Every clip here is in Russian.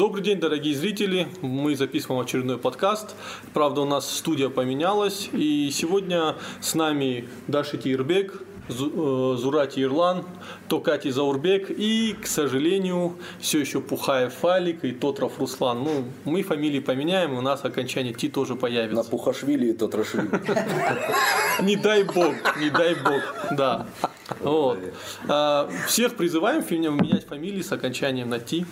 Добрый день, дорогие зрители. Мы записываем очередной подкаст. Правда, у нас студия поменялась. И сегодня с нами Даша Тирбек, э, Зурати Ирлан, Токати Заурбек и, к сожалению, все еще Пухаев Фалик и Тотров Руслан. Ну, мы фамилии поменяем, у нас окончание Ти тоже появится. На Пухашвили и Тотрашвили. Не дай бог, не дай бог, да. Вот. А, всех призываем менять фамилии с окончанием на Ти.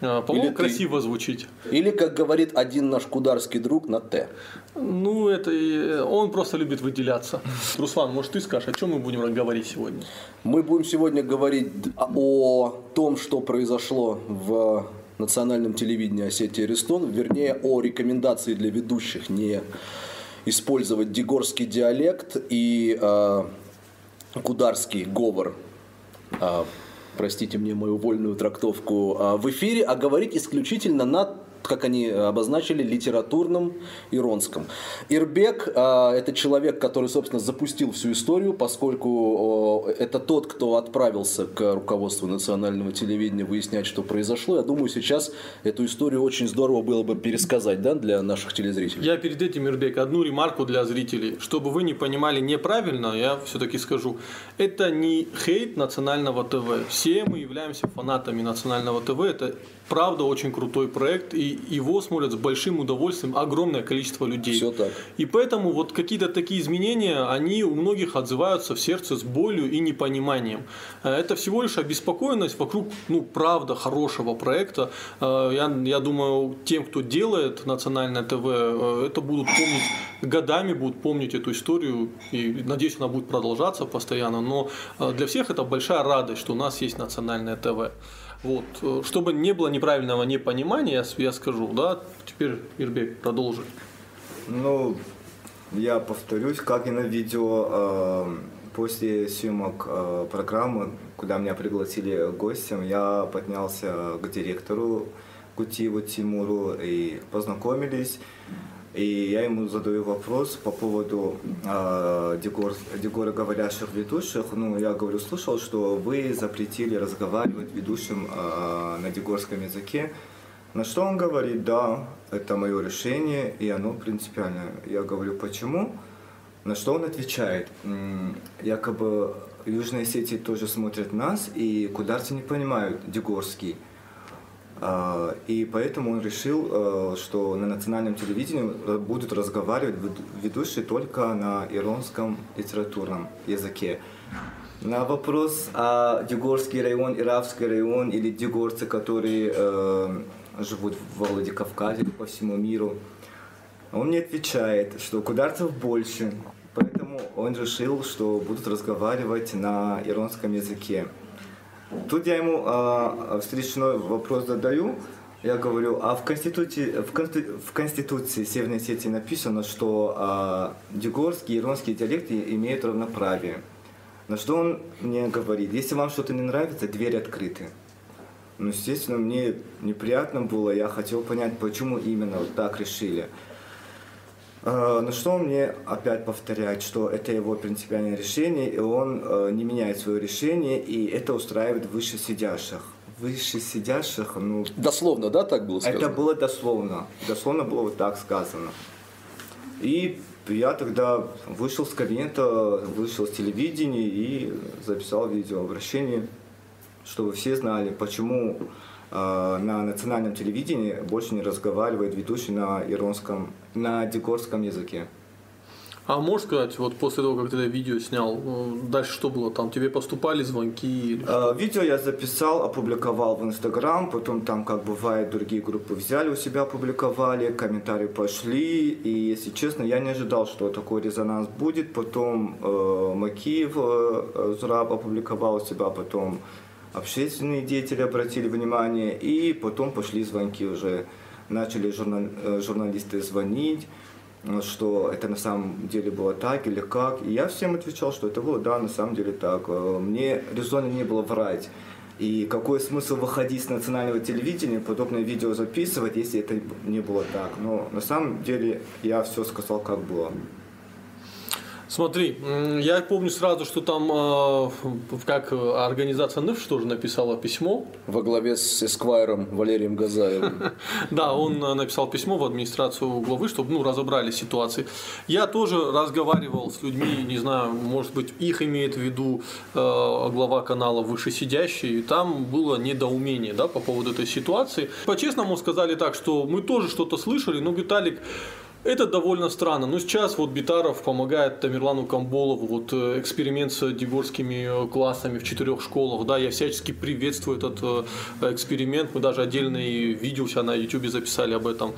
А, по-моему, красиво звучить. Или, как говорит один наш кударский друг, на Т. Ну, это он просто любит выделяться. Руслан, может, ты скажешь, о чем мы будем говорить сегодня? Мы будем сегодня говорить о том, что произошло в национальном телевидении Осетии Рестон, вернее, о рекомендации для ведущих не использовать дегорский диалект и э, кударский говор э, простите мне мою вольную трактовку, а, в эфире, а говорить исключительно на как они обозначили, литературном иронском. Ирбек э, это человек, который, собственно, запустил всю историю, поскольку э, это тот, кто отправился к руководству национального телевидения выяснять, что произошло. Я думаю, сейчас эту историю очень здорово было бы пересказать да, для наших телезрителей. Я перед этим, Ирбек, одну ремарку для зрителей. Чтобы вы не понимали неправильно, я все-таки скажу. Это не хейт национального ТВ. Все мы являемся фанатами национального ТВ. Это правда очень крутой проект, и его смотрят с большим удовольствием огромное количество людей. Все так. И поэтому вот какие-то такие изменения, они у многих отзываются в сердце с болью и непониманием. Э, это всего лишь обеспокоенность вокруг, ну, правда, хорошего проекта. Э, я, я думаю, тем, кто делает национальное ТВ, э, это будут помнить, годами будут помнить эту историю, и надеюсь, она будет продолжаться постоянно, но для всех это большая радость, что у нас есть национальное ТВ. Вот. Э, чтобы не было неправильного непонимания, я скажу, да, теперь Ирбек, продолжи. Ну, я повторюсь, как и на видео, э, после съемок э, программы, куда меня пригласили гостем, я поднялся к директору Гутиеву Тимуру и познакомились. И я ему задаю вопрос по поводу э, Дегор, Дегора говорящих ведущих. Ну, я говорю, слышал, что вы запретили разговаривать ведущим э, на дегорском языке. На что он говорит, да, это мое решение, и оно принципиальное. Я говорю, почему? На что он отвечает, якобы Южные Осетии тоже смотрят нас, и кударцы не понимают дегорский. А, и поэтому он решил, э, что на национальном телевидении э, будут разговаривать ведущие только на иронском литературном языке. На вопрос о Дегорский район, Иравский район или дегорцы, которые э, живут в Владикавказе по всему миру, он мне отвечает, что кударцев больше, поэтому он решил, что будут разговаривать на иронском языке. Тут я ему э, встречной вопрос задаю. Я говорю, а в Конституции, в, Консту, в Конституции Северной Осетии написано, что э, дегорские и иронские диалекты имеют равноправие. На что он мне говорит, если вам что-то не нравится, двери открыты. Ну, естественно, мне неприятно было, я хотел понять, почему именно вот так решили. Э, на что он мне опять повторяет, что это его принципиальное решение, и он э, не меняет свое решение, и это устраивает выше сидящих. Выше сидящих, ну... Дословно, да, так было сказано? Это было дословно. Дословно было вот так сказано. И я тогда вышел с кабинета, вышел с телевидения и записал видеообращение, чтобы все знали, почему Э, на национальном телевидении больше не разговаривает ведущий на иронском, на дегорском языке. А можешь сказать, вот после того, как ты это видео снял, э, дальше что было там? Тебе поступали звонки? Или что? Э, видео я записал, опубликовал в Инстаграм, потом там, как бывает, другие группы взяли у себя, опубликовали, комментарии пошли, и, если честно, я не ожидал, что такой резонанс будет. Потом э, Макиев э, Зураб опубликовал у себя, потом общественные деятели обратили внимание, и потом пошли звонки уже. Начали журнал, э, журналисты звонить, что это на самом деле было так или как. И я всем отвечал, что это было, да, на самом деле так. Э, мне резонно не было врать. И какой смысл выходить с национального телевидения, подобное видео записывать, если это не было так. Но на самом деле я все сказал, как было. Смотри, я помню сразу, что там э, как организация НЭФ тоже написала письмо. Во главе с эсквайром Валерием Газаевым. Да, он э, написал письмо в администрацию главы, чтобы ну, разобрали ситуации. Я тоже разговаривал с людьми, не знаю, может быть, их имеет в виду э, глава канала вышесидящий, и там было недоумение да, по поводу этой ситуации. По-честному сказали так, что мы тоже что-то слышали, но Виталик это довольно странно. Но сейчас вот Битаров помогает Тамерлану Камболову, вот э, эксперимент с дегорскими э, классами в четырех школах. Да, я всячески приветствую этот э, эксперимент. Мы даже отдельные видео себя на YouTube записали об этом.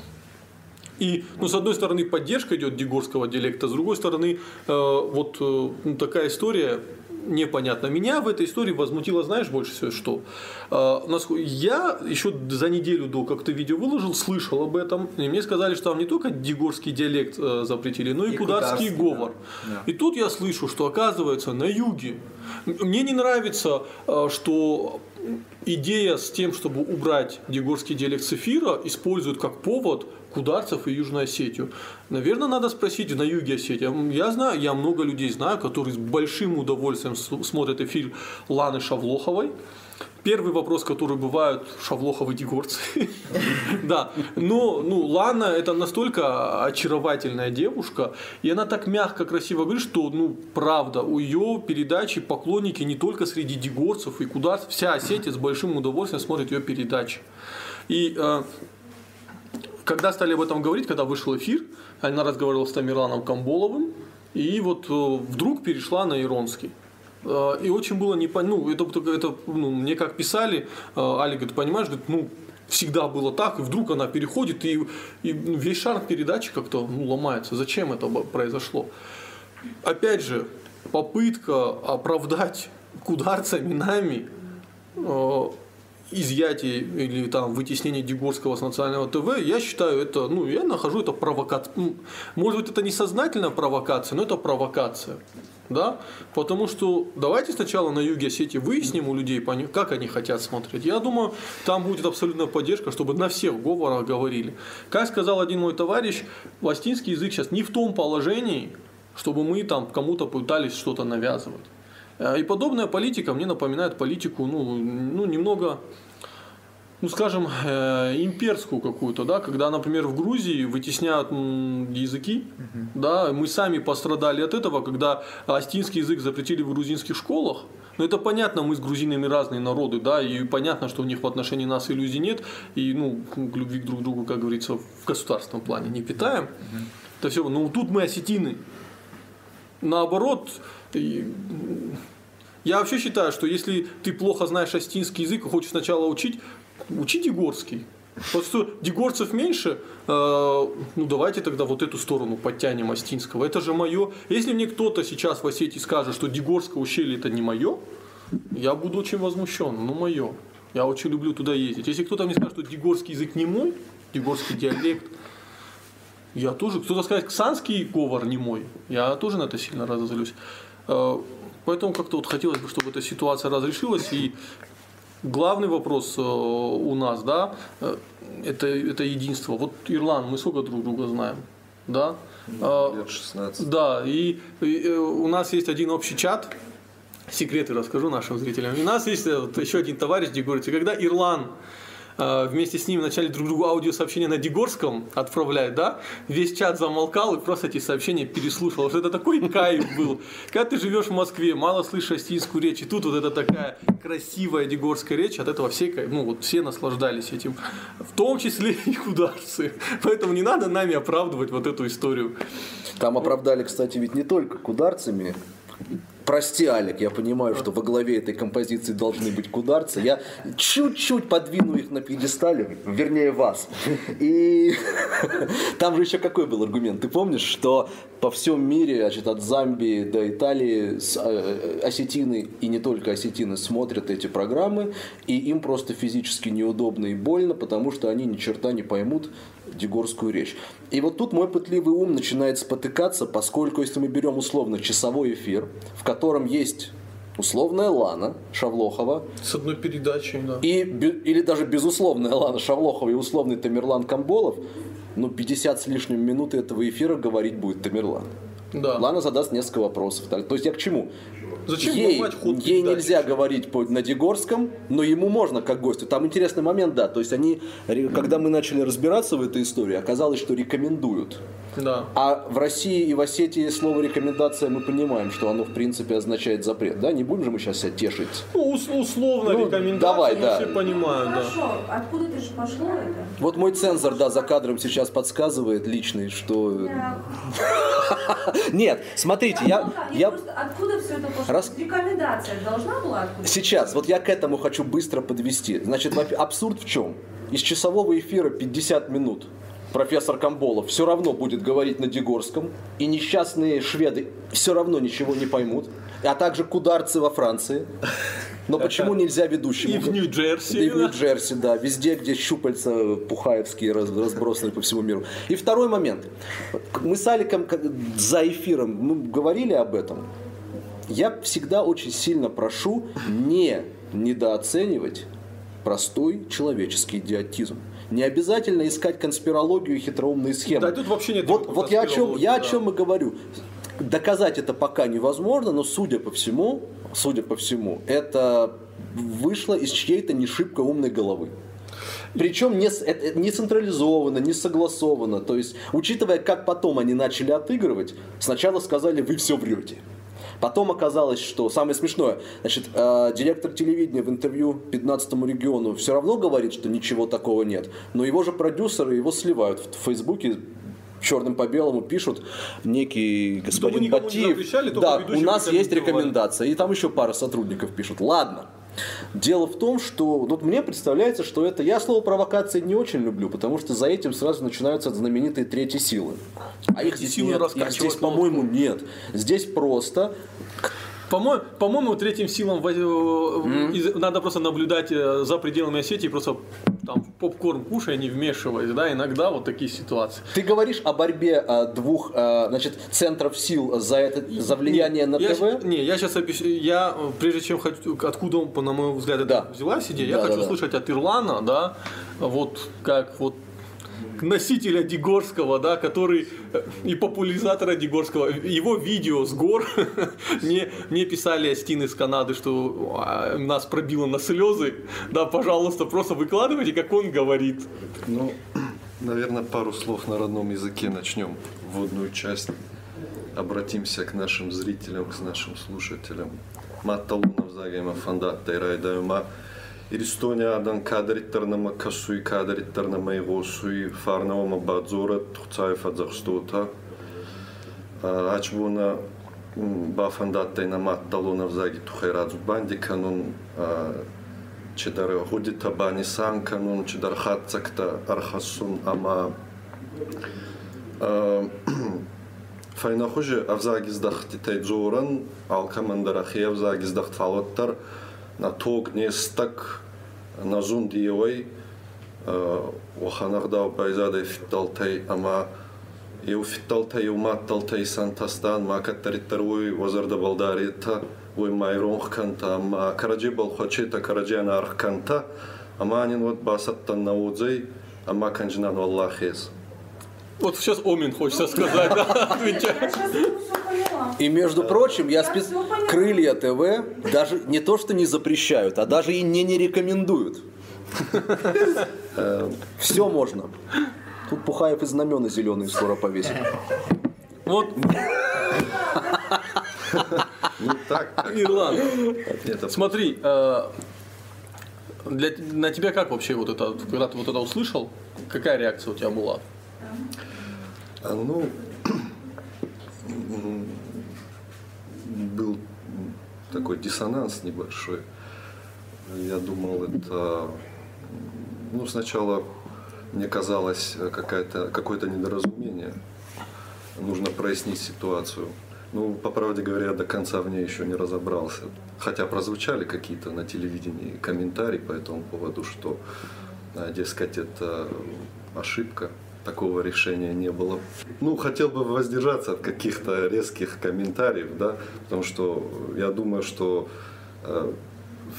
И, ну, с одной стороны, поддержка идет дегорского диалекта, с другой стороны, э, вот э, ну, такая история непонятно. Меня в этой истории возмутило, знаешь, больше всего, что э, я еще за неделю до, как ты видео выложил, слышал об этом, и мне сказали, что там не только дегорский диалект э, запретили, но и, и кударский говор. Да. И тут я слышу, что оказывается на юге. Мне не нравится, э, что идея с тем, чтобы убрать дегорский диалект с эфира, используют как повод кударцев и Южную Осетию. Наверное, надо спросить на юге Осетии. Я знаю, я много людей знаю, которые с большим удовольствием смотрят эфир Ланы Шавлоховой. Первый вопрос, который бывают Шавлоховы дегорцы. да, но ну, Лана это настолько очаровательная девушка, и она так мягко, красиво говорит, что, ну, правда, у ее передачи поклонники не только среди дегорцев и куда вся Осетия с большим удовольствием смотрит ее передачи. И э, когда стали об этом говорить, когда вышел эфир, она разговаривала с Тамерланом Камболовым, и вот э, вдруг перешла на Иронский. Э, и очень было не ну, это, это ну, мне как писали, э, Али говорит, понимаешь, говорит, ну, всегда было так, и вдруг она переходит, и, и ну, весь шар передачи как-то ну, ломается. Зачем это произошло? Опять же, попытка оправдать кударцами нами изъятие или там вытеснение Дегорского с национального ТВ, я считаю это, ну, я нахожу это провокацией. Ну, может быть, это не сознательная провокация, но это провокация. Да? Потому что давайте сначала на юге Осетии выясним у людей, как они хотят смотреть. Я думаю, там будет абсолютная поддержка, чтобы на всех говорах говорили. Как сказал один мой товарищ, ластинский язык сейчас не в том положении, чтобы мы там кому-то пытались что-то навязывать. Э, и подобная политика мне напоминает политику, ну, ну немного, ну, скажем, э, имперскую какую-то, да, когда, например, в Грузии вытесняют языки, угу. да, мы сами пострадали от этого, когда астинский язык запретили в грузинских школах, но это понятно, мы с грузинами разные народы, да, и понятно, что у них в отношении нас иллюзий нет, и, ну, к любви друг к другу, как говорится, в государственном плане не питаем. Угу. Это все, но тут мы осетины. Наоборот, я вообще считаю, что если ты плохо знаешь астинский язык и хочешь сначала учить, учи дегорский. Просто дегорцев меньше, э, ну давайте тогда вот эту сторону подтянем Астинского. Это же мое. Если мне кто-то сейчас в Осетии скажет, что Дегорское ущелье это не мое, я буду очень возмущен. Ну мое. Я очень люблю туда ездить. Если кто-то мне скажет, что дегорский язык не мой, дегорский диалект, я тоже. Кто-то скажет, ксанский говор не мой, я тоже на это сильно разозлюсь. Э, поэтому как-то вот хотелось бы, чтобы эта ситуация разрешилась. И главный вопрос э, у нас, да, э, это, это единство. Вот Ирлан, мы сколько друг друга знаем, да? Ну, лет 16. Да, и, и у нас есть один общий чат, секреты расскажу нашим зрителям. И у нас есть вот, еще один товарищ, где говорится, когда Ирлан Э, вместе с ними начали друг другу аудиосообщения на Дегорском отправлять, да, весь чат замолкал и просто эти сообщения переслушал. Вот это такой кайф был. Когда ты живешь в Москве, мало слышишь астинскую речь, и тут вот это такая красивая дегорская речь, от этого все, ну, вот все наслаждались этим, в том числе и кударцы. Поэтому не надо нами оправдывать вот эту историю. Там оправдали, кстати, ведь не только кударцами, Прости, Алик, я понимаю, что во главе этой композиции должны быть кударцы. Я чуть-чуть подвину их на пьедестале, вернее вас. И там же еще какой был аргумент? Ты помнишь, что по всем мире, значит, от Замбии до Италии э, осетины и не только осетины смотрят эти программы, и им просто физически неудобно и больно, потому что они ни черта не поймут дегорскую речь. И вот тут мой пытливый ум начинает спотыкаться, поскольку если мы берем условно часовой эфир, в котором есть условная Лана Шавлохова. С одной передачей, да. И, или даже безусловная Лана Шавлохова и условный Тамерлан Камболов, ну 50 с лишним минут этого эфира говорить будет Тамерлан. Да. Лана задаст несколько вопросов. То есть я к чему? Зачем ей, ломать ход ей нельзя говорить по, на Дегорском, но ему можно как гостю. Там интересный момент, да. То есть они, когда мы начали разбираться в этой истории, оказалось, что рекомендуют. Да. А в России и в Осетии слово рекомендация мы понимаем, что оно в принципе означает запрет. Да, не будем же мы сейчас себя тешить. Ну, ус- условно Ну, рекомендация, давай, но да. все понимают, да. Хорошо, откуда-то же пошло это? Вот мой цензор, да, за кадром сейчас подсказывает личный, что... Да. Нет, смотрите, я, Ну, да, я откуда все это пошло? Раз- Рекомендация должна была откуда? сейчас, вот я к этому хочу быстро подвести. Значит, абсурд в чем? Из часового эфира 50 минут профессор Камболов все равно будет говорить на Дегорском, и несчастные шведы все равно ничего не поймут, а также кударцы во Франции. Но почему нельзя ведущему? И в Нью-Джерси. И в Нью-Джерси, да, везде, где щупальца пухаевские раз- разбросаны по всему миру. И второй момент. Мы с Аликом за эфиром мы говорили об этом. Я всегда очень сильно прошу не недооценивать простой человеческий идиотизм. Не обязательно искать конспирологию и хитроумные схемы. Да, тут вообще нет Вот, вот я о чем, я о чем и говорю. Доказать это пока невозможно, но судя по всему, судя по всему, это вышло из чьей-то не шибко умной головы. Причем не, не централизованно, не согласованно. То есть, учитывая, как потом они начали отыгрывать, сначала сказали, вы все врете. Потом оказалось, что самое смешное, значит, э, директор телевидения в интервью 15 региону все равно говорит, что ничего такого нет. Но его же продюсеры его сливают в Фейсбуке черным по белому пишут некий господин Батиев. только да, у нас есть рекомендация. И там еще пара сотрудников пишут. Ладно. Дело в том, что вот мне представляется, что это я слово провокации не очень люблю, потому что за этим сразу начинаются знаменитые третьи силы. А их здесь силы нет. Их здесь, по-моему, нет. Здесь просто По-моему, по-моему, третьим силам э, надо просто наблюдать э, за пределами Осетии, просто там попкорн кушая, не вмешиваясь, да, иногда вот такие ситуации. Ты говоришь о борьбе а, двух а, значит, центров сил за, это, за влияние Не, на я ТВ? щ- не, я сейчас объясню. Я, прежде чем хочу, откуда, на мой взгляд, Да. взялась идея, я Да, хочу да, да. услышать от Ирлана, да, вот как вот носителя Дегорского, да, который э, и популяризатора Дегорского, его видео с гор мне, мне писали Астин из Канады, что а, нас пробило на слезы, да, пожалуйста, просто выкладывайте, как он говорит. Ну, наверное, пару слов на родном языке начнем вводную часть. Обратимся к нашим зрителям, к нашим слушателям. Матталунов загема фандаттай райдайма. ирстониядан кадриттарнама касуи кадриттарнама иғосуи фарнавама бадзора тухцаев адзахштота ачбуна бафандаттайнама атталонавзаги тухайрадзубанди канун чи дар ҳудита банисан канун чи дар хатцакта архасун ама файнахужи авзагиздахтитайзоран алкамандарахи авзагиздахт фалоттар на тог не стак на зун диевой э, ваханагда байзаде фиталтай ама ев фиталтай ев матталтай сантастан макаттариттаруй вазарда балдарита вой майронх канта ама караджи балхачета караджан архканта ама анин вот басаттан наудзей ама канжинан валлахез. Вот сейчас Омин хочется сказать, да? поняла. И между прочим, я Я спец... Крылья ТВ даже не то, что не запрещают, а даже и не, не рекомендуют. Все можно. Тут Пухаев и знамена зеленые скоро повесит. Вот, Ну так, Ирлан, это Смотри, э, для, на тебя как вообще вот это, когда ты вот это услышал, какая реакция у тебя была? А, Ну, был такой диссонанс небольшой. Я думал, это... Ну, сначала мне казалось э, какое-то недоразумение. Нужно прояснить ситуацию. Ну, по правде говоря, до конца в ней еще не разобрался. Хотя прозвучали какие-то на телевидении комментарии по этому поводу, что, а, дескать, это ошибка, такого решения не было. Ну, хотел бы воздержаться от каких-то резких комментариев, да, потому что я думаю, что э,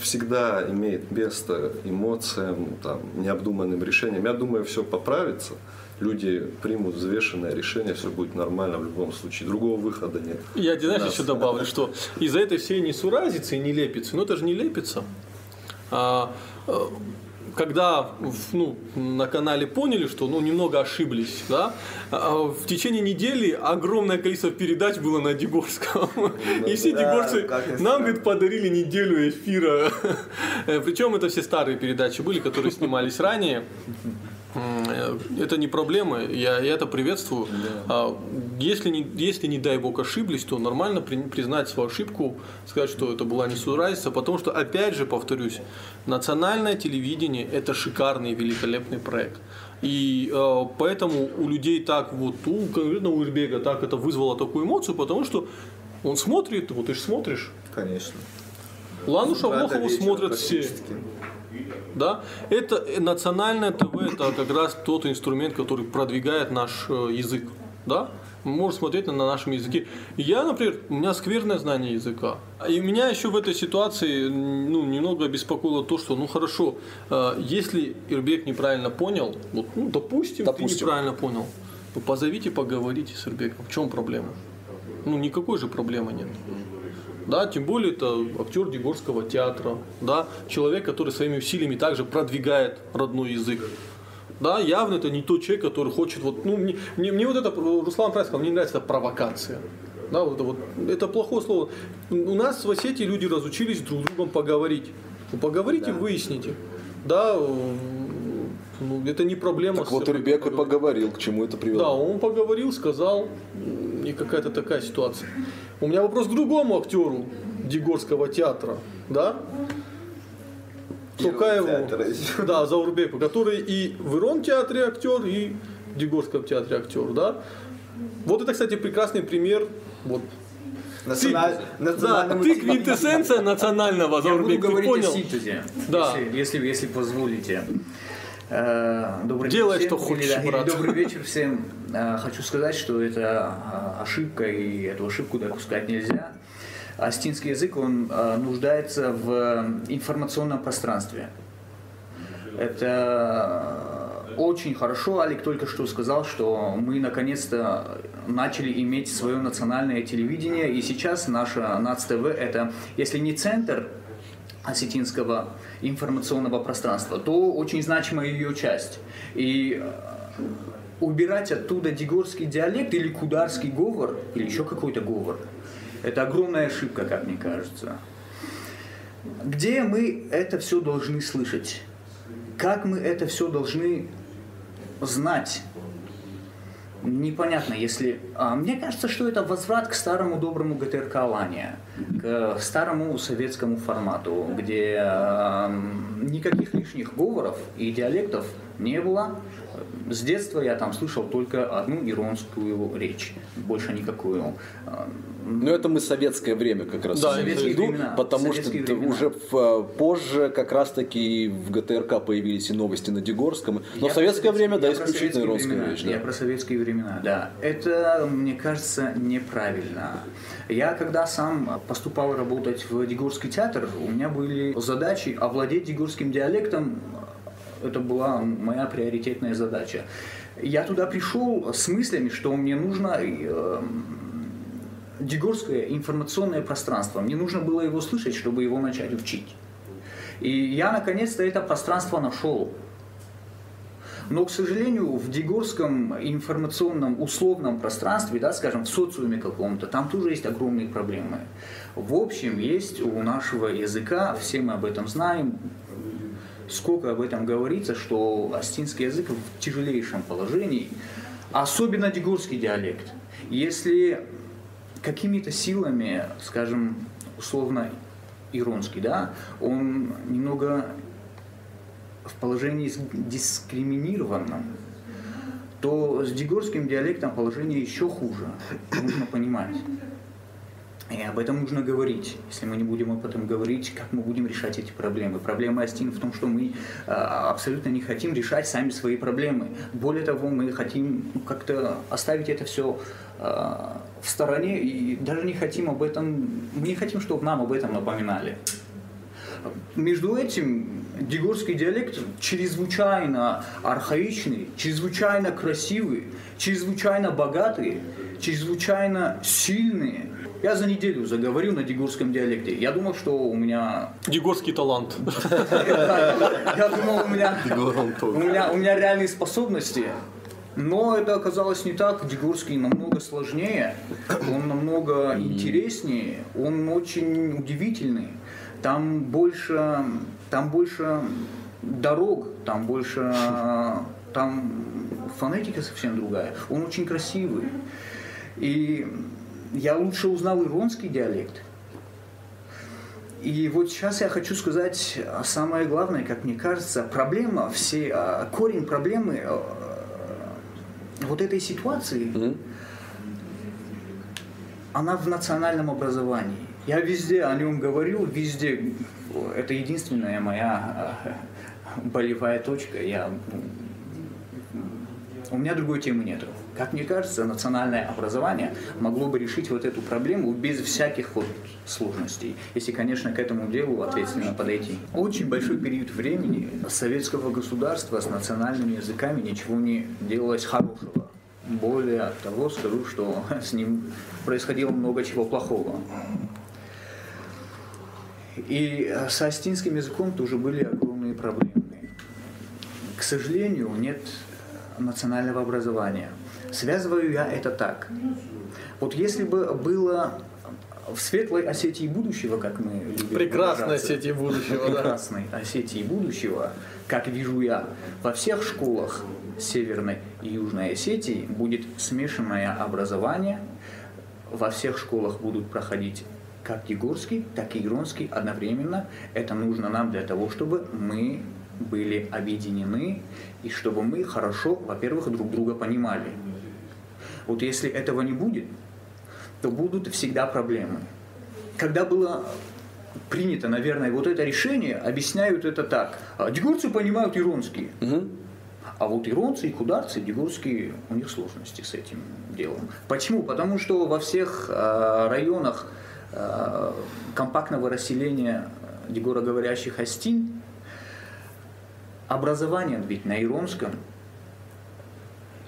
всегда имеет место эмоциям, там, необдуманным решениям. Я думаю, все поправится. Люди примут взвешенное решение, все будет нормально в любом случае. Другого выхода нет. Я, знаешь, Нас. еще добавлю, что из-за этой всей несуразицы и нелепицы, ну это же не лепится. А, э, когда ну, на канале поняли, что ну, немного ошиблись, да, а в течение недели огромное количество передач было на Дегорском. И все да, дегорцы нам, говорит, подарили неделю эфира. Причем это все старые передачи были, которые снимались ранее. Это не проблема, я, я это приветствую. А, Если не, если не дай бог ошиблись, то нормально при- признать свою ошибку, сказать, что это была несуразица, потому что, опять же, повторюсь, национальное телевидение – это шикарный, великолепный проект. И э, поэтому у людей так вот, у, конкретно у Ирбега так это вызвало такую эмоцию, потому что он смотрит, вот ты же смотришь, Конечно. Лану Шавлохову смотрят все. Да? Это национальное ТВ, это как раз тот инструмент, который продвигает наш э, язык. Да? Можем смотреть на, на нашем языке. Я, например, у меня скверное знание языка. И меня еще в этой ситуации ну, немного беспокоило то, что, ну хорошо, э, если Ирбек неправильно понял, вот, ну, допустим, Допустим. ты неправильно понял, то позовите, поговорите с Ирбеком. В чем проблема? Ну, никакой же проблемы нет. Да, тем более это актер Дегорского театра, да, человек, который своими усилиями также продвигает родной язык. Да, явно это не тот человек, который хочет вот, ну, мне, мне, мне вот это, Руслан правильно сказал, мне не нравится эта провокация. Да, вот это вот, это плохое слово. У нас в Осетии люди разучились друг с другом поговорить. Ну, поговорите, выясните. Да, э, ну, это не проблема. Так вот Ирбек и поговорил, к чему это привело. Да, он поговорил, сказал, и какая-то такая ситуация. У меня вопрос к другому актеру Дегорского театра, да? Еще. да, Заурбеку, который и в Ирон театре актер, и в Дегорском театре актер, да? Вот это, кстати, прекрасный пример. Вот. Националь- Ты, да, ты квинтэссенция национального, Я буду Заурбек, ты говорить о понял? синтезе, Да. если, если, если позволите. Э, Добрый Делай, всем. что хочешь, Или, да, или брат. Добрый вечер всем. Э, Хочу сказать, что это э, ошибка, и эту ошибку допускать нельзя. Астинский язык, он нуждается в информационном пространстве. Это очень хорошо. Алик только что сказал, что мы наконец-то начали иметь свое национальное телевидение, и сейчас наша НАЦ-ТВ это, если не центр осетинского информационного пространства, то очень значимая ее часть. И э, убирать оттуда дегорский диалект или кударский говор, или еще какой-то говор, это огромная ошибка, как мне кажется. Где мы это все должны слышать? Как мы это все должны знать? Непонятно, если... а, мне кажется, что это возврат к старому доброму ГТРК Алания, к старому советскому формату, где а, никаких лишних говоров и диалектов не было. С детства я там слышал только одну иронскую речь, больше никакую. А, Но это мы советское время как раз Да, советские виду, времена, потому советские что времена. уже в, э, позже как раз таки в ГТРК появились и новости на Дегорском. Но Я в советское время, да, исключительно иронская времена. речь. да. Я про советские времена, да. Это, мне кажется, неправильно. Я, когда сам поступал работать в Дегорский театр, у меня были задачи овладеть дегорским диалектом. Это была моя приоритетная задача. Я туда пришел с мыслями, что мне нужно э, дегорское информационное пространство. Мне нужно было его слышать, чтобы его начать учить. И я наконец-то это пространство нашел. Но, к сожалению, в Дегорском информационном условном пространстве, да, скажем, в социуме каком-то, там тоже есть огромные проблемы. В общем, есть у нашего языка, все мы об этом знаем, сколько об этом говорится, что астинский язык в тяжелейшем положении, особенно дегорский диалект. Если какими-то силами, скажем, условно иронский, да, он немного в положении дискриминированном, то с дегорским диалектом положение еще хуже. Нужно понимать. И об этом нужно говорить. Если мы не будем об этом говорить, как мы будем решать эти проблемы? Проблема Астин в том, что мы а, абсолютно не хотим решать сами свои проблемы. Более того, мы хотим ну, как-то оставить это все в стороне и даже не хотим об этом, мы не хотим, чтобы нам об этом напоминали. Между этим дегорский диалект чрезвычайно архаичный, чрезвычайно красивый, чрезвычайно богатый, чрезвычайно сильный. Я за неделю заговорил на дегурском диалекте. Я думал, что у меня... Дегорский талант. Я думал, у меня... У меня, у меня реальные способности. Но это оказалось не так. Дегурский намного сложнее, он намного интереснее, он очень удивительный. Там больше, там больше дорог, там больше, там фонетика совсем другая. Он очень красивый. И я лучше узнал иронский диалект. И вот сейчас я хочу сказать самое главное, как мне кажется, проблема, все, а, корень проблемы э, вот этой ситуации, mm-hmm. она в национальном образовании. Я везде о нем говорю, везде. Это единственная моя а, болевая точка. Я, у меня другой темы нету. Как мне кажется, национальное образование могло бы решить вот эту проблему без всяких вот сложностей, если, конечно, к этому делу ответственно подойти. Очень большой период времени советского государства с национальными языками ничего не делалось хорошего. Более того, скажу, что с ним происходило много чего плохого. И с астинским языком тоже были огромные проблемы. К сожалению, нет национального образования. Связываю я это так. Вот если бы было в светлой Осетии будущего, как мы любим Прекрасной Осетии будущего, Прекрасной да. Осетии будущего, как вижу я, во всех школах Северной и Южной Осетии будет смешанное образование. Во всех школах будут проходить как Егорский, так и Иронский одновременно. Это нужно нам для того, чтобы мы были объединены и чтобы мы хорошо, во-первых, друг друга понимали. Вот если этого не будет, то будут всегда проблемы. Когда было принято, наверное, вот это решение, объясняют это так. «А дегурцы понимают иронский. Угу. А вот иронцы и кударцы, дегурские, у них сложности с этим делом. Почему? Потому что во всех э, районах э, компактного расселения дегуроговорящих астин образование ведь на иронском –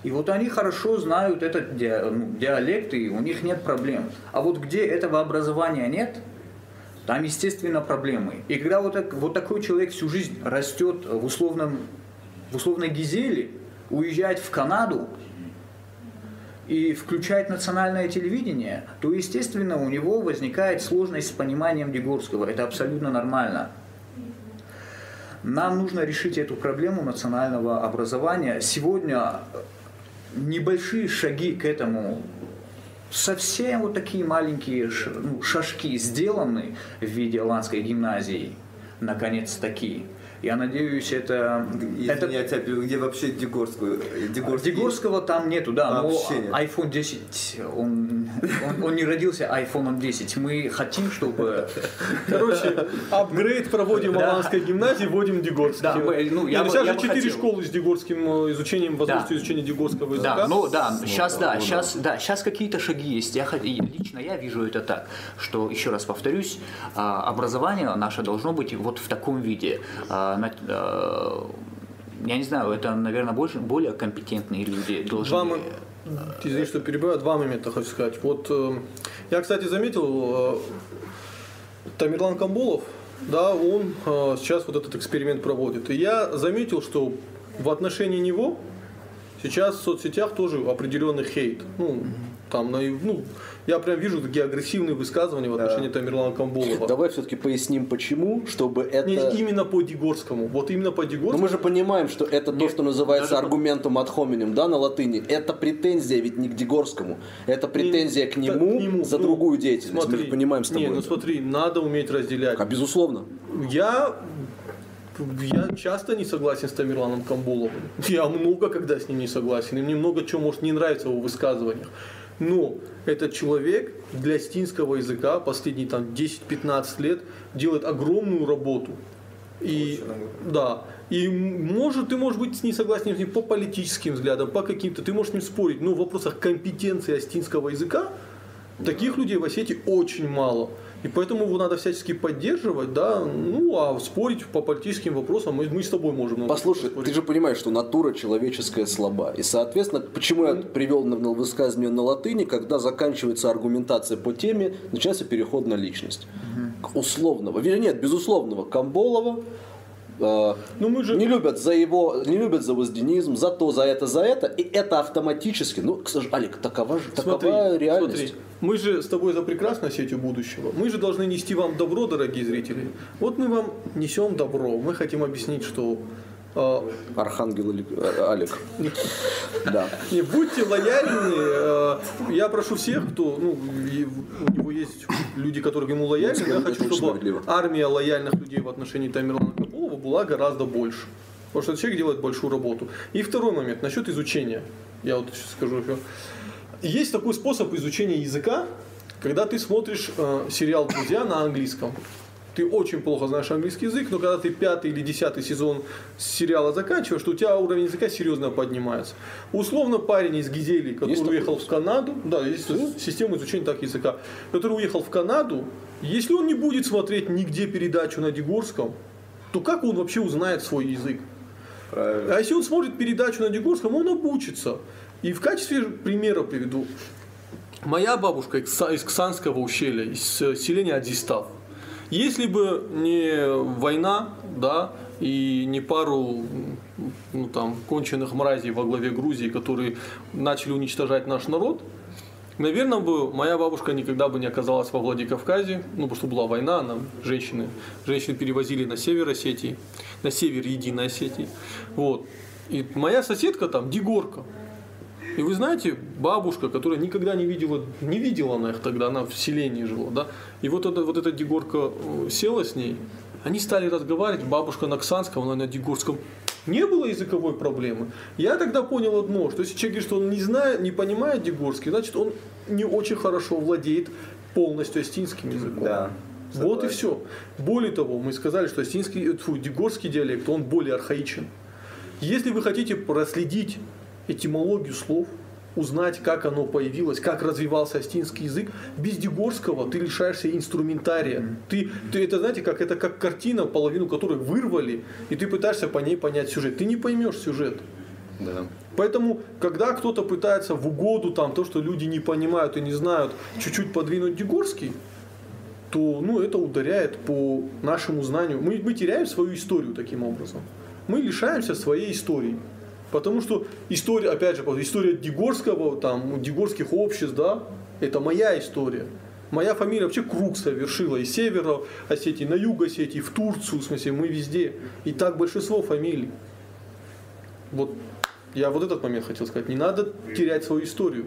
и вот они хорошо знают этот диалект, и у них нет проблем. А вот где этого образования нет, там, естественно, проблемы. И когда вот, так, вот такой человек всю жизнь растет в, условном, в условной Гизеле, уезжает в Канаду и включает национальное телевидение, то, естественно, у него возникает сложность с пониманием Дегорского. Это абсолютно нормально. Нам нужно решить эту проблему национального образования. Сегодня небольшие шаги к этому совсем вот такие маленькие ну, шажки сделаны в виде Аланской гимназии, наконец-таки. Я надеюсь, это... Извини, это... я тебя где вообще Дегорскую? Дегорский... Дегорского там нету, да, вообще но нет. iPhone 10, он, он, он не родился iPhone 10. Мы хотим, чтобы... Короче, апгрейд проводим в Аланской гимназии, вводим Дегорский. Да, мы, ну, я, Нет, сейчас я же четыре школы с Дегорским э, изучением, возможностью да. изучения Дегорского языка. Да, ну да, сейчас, да, сейчас, да, сейчас какие-то шаги есть. Я, лично я вижу это так, что, еще раз повторюсь, а, образование наше должно быть вот в таком виде а, Э, я не знаю, это, наверное, больше, более компетентные люди должны... Два, извини, что перебиваю, два момента хочу сказать. Вот э, я, кстати, заметил, э, Тамерлан Камбулов, да, он сейчас вот этот эксперимент проводит. И я заметил, что в отношении него сейчас в соцсетях тоже определенный хейт. Ну, там, ну, я прям вижу такие агрессивные высказывания в отношении да. Тамерлана Камбулова. Давай все-таки поясним, почему, чтобы это... Не, именно по Дегорскому. Вот именно по Дегорскому. Но мы же понимаем, что это Нет, то, что называется аргументом ad hominem, да, на латыни. Это претензия ведь не к Дегорскому. Это претензия не, к, нему к нему за ну, другую деятельность. Смотри, мы же понимаем с тобой. Не, ну смотри, надо уметь разделять. А безусловно. Я я часто не согласен с Тамерланом Камбуловым. Я много когда с ним не согласен. И мне много чего может не нравиться в его высказываниях. Но этот человек для стинского языка последние там 10-15 лет делает огромную работу. И, да, и может, ты можешь быть с ней согласен с ним по политическим взглядам, по каким-то, ты можешь с ним спорить, но в вопросах компетенции астинского языка таких людей в Осетии очень мало. И поэтому его надо всячески поддерживать, да, ну, а спорить по политическим вопросам мы, мы с тобой можем. Послушай, поспорить. ты же понимаешь, что натура человеческая слаба. И, соответственно, почему я привел на, на высказывание на латыни, когда заканчивается аргументация по теме, начинается переход на личность. К условного, вернее, нет, безусловного Камболова, э, Ну, мы же- не любят за его, не любят за возденизм, за то, за это, за это, и это автоматически, ну, к сож- Олег, такова же, такова Смотри, реальность. смотри, мы же с тобой за прекрасной сетью будущего. Мы же должны нести вам добро, дорогие зрители. Вот мы вам несем добро. Мы хотим объяснить, что Архангел э, Олег. Да. не будьте лояльны. э, я прошу всех, кто, ну, у него есть люди, которые ему лояльны. Я хочу, чтобы армия лояльных людей в отношении Тамерлана Кабулова была гораздо больше. Потому что этот человек делает большую работу. И второй момент насчет изучения. Я вот сейчас скажу еще. Есть такой способ изучения языка, когда ты смотришь э, сериал «Друзья» на английском. Ты очень плохо знаешь английский язык, но когда ты пятый или десятый сезон сериала заканчиваешь, то у тебя уровень языка серьезно поднимается. Условно парень из Гизели, который Есть уехал в Канаду, да, есть система изучения так языка, который уехал в Канаду, если он не будет смотреть нигде передачу на Дегорском, то как он вообще узнает свой язык? Правильно. А если он смотрит передачу на Дегорском, он обучится. И в качестве примера приведу. Моя бабушка из Ксанского ущелья, из э, селения Адзистав. Если бы не война, да, и не пару ну, там, конченых мразей во главе Грузии, которые начали уничтожать наш народ, Наверное, бы моя бабушка никогда бы не оказалась во Владикавказе, ну, потому что была война, она, женщины, женщин перевозили на север Осетии, на север Единой Осетии. Вот. И моя соседка там Дегорка. И вы знаете, бабушка, которая никогда не видела, не видела она их тогда, она в селении жила, да, и вот, эта вот эта Дегорка э, села с ней, они стали разговаривать, бабушка на Ксанском, она на Дегорском. Не было языковой проблемы. Я тогда понял одно, что если человек говорит, что он не знает, не понимает Дегорский, значит он не очень хорошо владеет полностью астинским языком. Да. Вот и согласен. все. Более того, мы сказали, что астинский, э, тьфу, дегорский диалект, он более архаичен. Если вы хотите проследить этимологию слов, узнать, как оно появилось, как развивался астинский язык, без дегорского ты лишаешься инструментария. Ты, ты это знаете, как это как картина, половину которой вырвали, и ты пытаешься по ней понять сюжет. Ты не поймешь сюжет. Да. Поэтому, когда кто-то пытается в угоду там то, что люди не понимают и не знают, чуть-чуть подвинуть Дегорский, то ну, это ударяет по нашему знанию. Мы, мы теряем свою историю таким образом. Мы лишаемся своей истории. Потому что история, опять же, история Дегорского, там, Дегорских обществ, да, это моя история. Моя фамилия вообще круг совершила из севера Осетии, на юг Осетии, в Турцию, в смысле, мы везде. И так большинство фамилий. Вот я вот этот момент хотел сказать. Не надо терять свою историю.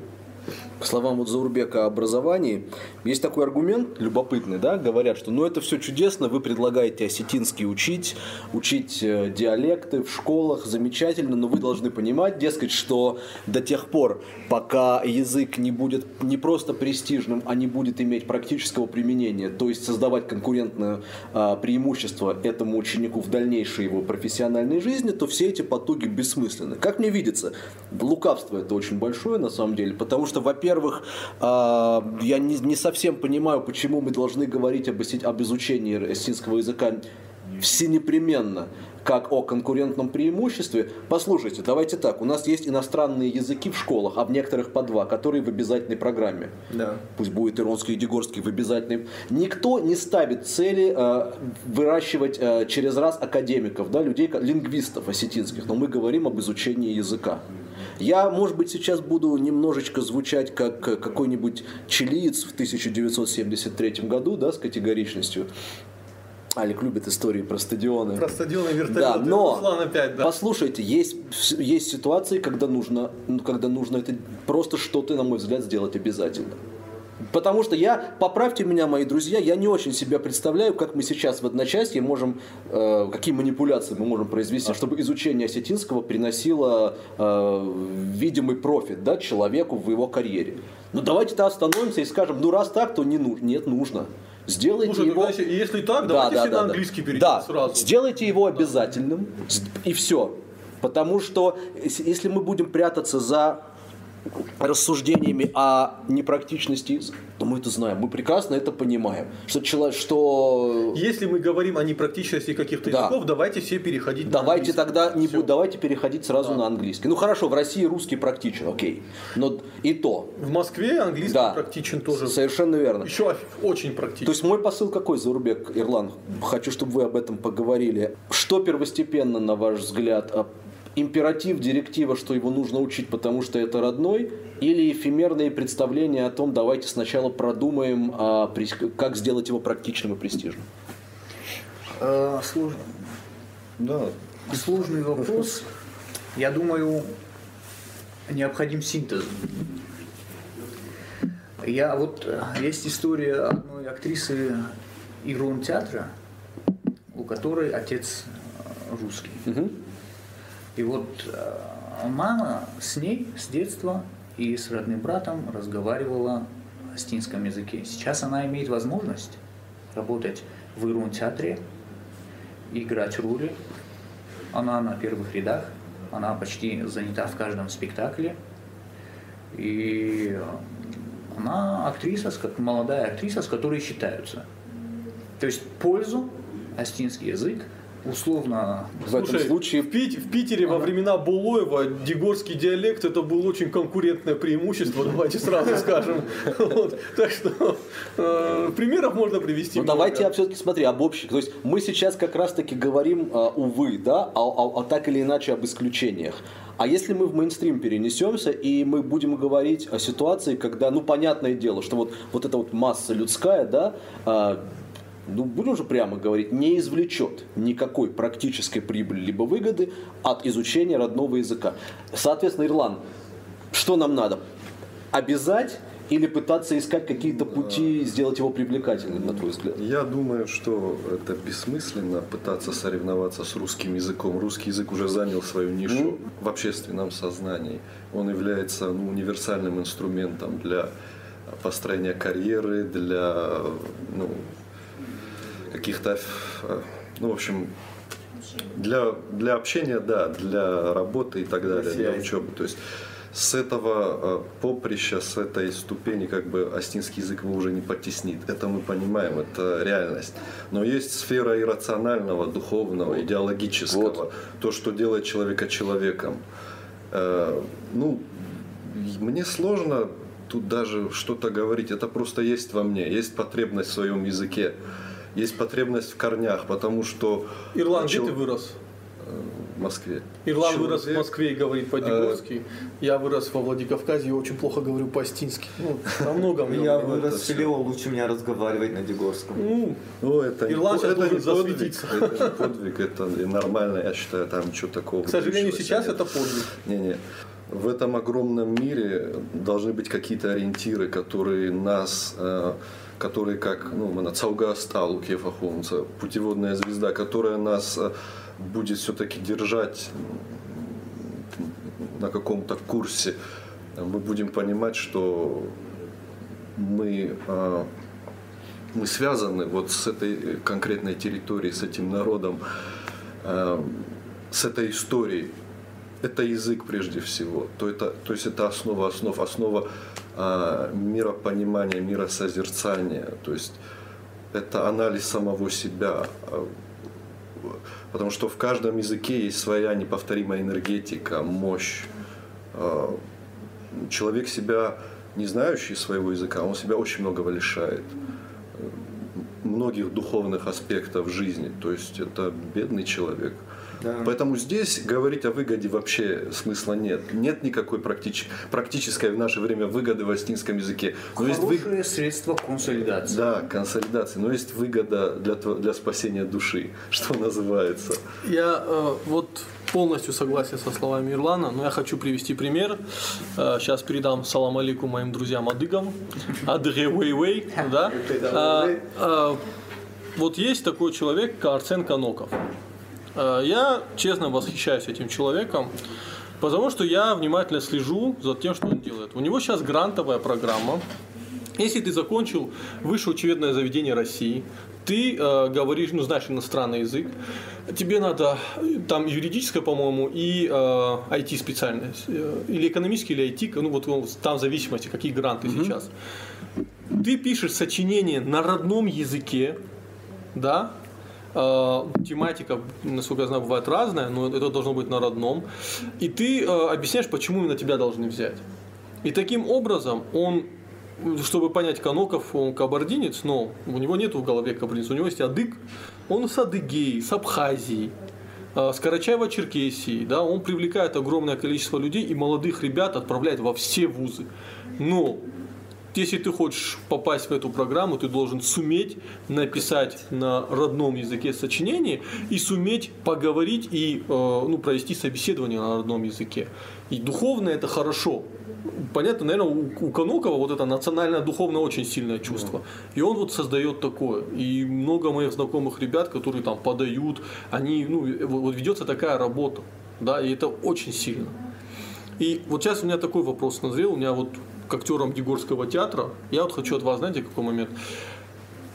По словам вот Заурбека о образовании, есть такой аргумент любопытный, да, говорят, что ну это все чудесно, вы предлагаете осетинский учить, учить э, диалекты в школах, замечательно, но вы должны понимать, дескать, что до тех пор, пока язык не будет не просто престижным, а не будет иметь практического применения, то есть создавать конкурентное а, преимущество этому ученику в дальнейшей его профессиональной жизни, то все эти потуги бессмысленны. Как мне видится, лукавство это очень большое на самом деле, потому что, во-первых, а, я не, не совсем понимаю, почему мы должны говорить об, об изучении осетинского языка всенепременно как о конкурентном преимуществе. Послушайте, давайте так, у нас есть иностранные языки в школах, а в некоторых по два, которые в обязательной программе. Да. Пусть будет иронский и дегорский в обязательной. Никто не ставит цели э, выращивать э, через раз академиков, да, людей, лингвистов осетинских, но мы говорим об изучении языка. Я, может быть, сейчас буду немножечко звучать как э, какой-нибудь чилиец в 1973 году, да, с категоричностью. Алик любит истории про стадионы. Про стадионы вертолеты. Да, но Руслан опять, да. послушайте, есть, есть ситуации, когда нужно, ну, когда нужно это просто что-то, на мой взгляд, сделать обязательно. Потому что я, поправьте меня, мои друзья, я не очень себя представляю, как мы сейчас в одночасье можем, э, какие манипуляции мы можем произвести, чтобы изучение осетинского приносило э, видимый профит да, человеку в его карьере. Ну давайте-то остановимся и скажем, ну раз так, то не нужно. Нет, нужно. Сделайте Слушай, его... тогда если, так, давайте все на английский перейдем Да, сразу. сделайте его обязательным, и все. Потому что если если мы будем прятаться за рассуждениями о непрактичности, то мы это знаем, мы прекрасно это понимаем. Что человек, что Если мы говорим о непрактичности каких-то Да. языков, давайте все переходить на Давайте английский. тогда не будь, давайте переходить сразу на английский. Ну хорошо, в России русский практичен, окей. Но и то. В Москве английский Да. практичен тоже. Совершенно верно. Еще очень практичен. То есть мой посыл какой, Заурбек Ирлан? Хочу, чтобы вы об этом поговорили. Что первостепенно, на ваш взгляд, императив, директива, что его нужно учить, потому что это родной, или эфемерные представления о том, давайте сначала продумаем, а, как сделать его практичным и престижным? Слож- Да, Сложный вопрос. Я думаю, необходим синтез. Я вот э, есть история одной актрисы Ирон театра, у которой отец э, русский. И вот э, мама с ней с детства и с родным братом разговаривала на астинском языке. Сейчас она имеет возможность работать в Ирун театре, играть роли. Она на первых рядах, она почти занята в каждом спектакле. И она актриса, молодая актриса, с которой считаются. То есть пользу астинский язык условно В этом Слушай, случае в, Пит- в Питере во времена Булоева дегорский диалект это было очень конкурентное преимущество, давайте сразу скажем. Вот. Так что э, примеров можно привести. Ну давайте я все-таки смотри, об общих. То есть мы сейчас как раз-таки говорим, а, увы, да, а, а- а так или иначе об исключениях. А если мы в мейнстрим перенесемся и мы будем говорить о ситуации, когда, ну понятное дело, что вот, вот эта вот масса людская, да, а, ну будем же прямо говорить, не извлечет никакой практической прибыли либо выгоды от изучения родного языка. Соответственно, Ирлан, что нам надо? Обязать или пытаться искать какие-то пути сделать его привлекательным, на твой взгляд? Я думаю, что это бессмысленно пытаться соревноваться с русским языком. Русский язык уже занял свою нишу в общественном сознании. Он является ну, универсальным инструментом для построения карьеры, для ну, каких-то, э, ну, в общем, для, для общения, да, для работы и так далее, для учебы. То есть с этого э, поприща, с этой ступени, как бы астинский язык его уже не потеснит. Это мы понимаем, это реальность. Но есть сфера иррационального, духовного, идеологического. Вот. То, что делает человека человеком. Э, Ну, мне сложно тут даже что-то говорить. Это просто есть во мне. Есть потребность в своем языке. Есть потребность в корнях, потому что... Ирлан, где ты вырос? В Москве. Ирлан вырос в Москве и говорит по-дегорски. Я вырос во Владикавказе и очень плохо говорю по-астински. Ну, во многом. Я вырос в селе, лучше меня разговаривать на Дегорском. Ну, Ну, это не, Ирландец это не должен подвиг, засветиться. это не подвиг, это и нормально, я считаю, там ничего такого. к сожалению, сейчас это подвиг. Не-не. В этом огромном мире должны быть какие-то ориентиры, которые нас, которые как, ну, мы на Цауга стал у Кефа Холмса, путеводная звезда, которая нас э, будет все-таки держать на каком-то курсе. Мы будем понимать, что мы э, мы связаны вот с этой конкретной территорией, с этим народом, э, с этой историей. Это язык прежде всего. То, это, то есть это основа основ, основа э, миропонимания, миросозерцания. То есть это анализ самого себя. Потому что в каждом языке есть своя неповторимая энергетика, мощь. Э, Человек себя, не знающий своего языка, он себя очень многого лишает многих духовных аспектов жизни. То есть это бедный человек. Да. Поэтому здесь говорить о выгоде вообще смысла нет. Нет никакой практич- практической в наше время выгоды в астинском языке. Но есть вы- Хорошее средство консолидации. Да, консолидации. Но есть выгода для, для спасения души, что называется. Я э, вот полностью согласен со словами Ирлана, но я хочу привести пример. Э, сейчас передам салам алейкум моим друзьям адыгам. Адыге вей да? А, а, вот есть такой человек, как Арсен Каноков. Э, Я честно восхищаюсь этим человеком, потому что я внимательно слежу за тем, что он делает. У него сейчас грантовая программа, Если ты закончил высшее учебное заведение России, ты э, говоришь, ну, знаешь иностранный язык, тебе надо там юридическое, по-моему, и э, IT-специальность, э, или экономический, или IT, ну, вот там в зависимости, какие гранты сейчас. Ты пишешь сочинение на родном языке, да, тематика, насколько я знаю, бывает разная, но это должно быть на родном. И ты э, объясняешь, почему именно тебя должны взять. И таким образом он, чтобы понять Каноков, он кабардинец, но у него нет в голове кабардинец, у него есть адык, он с Адыгеей, с Абхазией, э, с Карачаево-Черкесии, да, он привлекает огромное количество людей и молодых ребят отправляет во все вузы. Но если ты хочешь попасть в эту программу, ты должен суметь написать на родном языке сочинение и суметь поговорить и э, ну, провести собеседование на родном языке. И духовно это хорошо. Понятно, наверное, у, у Канокова вот это национальное духовное очень сильное чувство. И он вот создает такое. И много моих знакомых ребят, которые там подают, они, ну, вот ведется такая работа. Да, и это очень сильно. И вот сейчас у меня такой вопрос назрел. У меня вот к актерам Дегорского театра. Я вот хочу от вас, знаете, какой момент?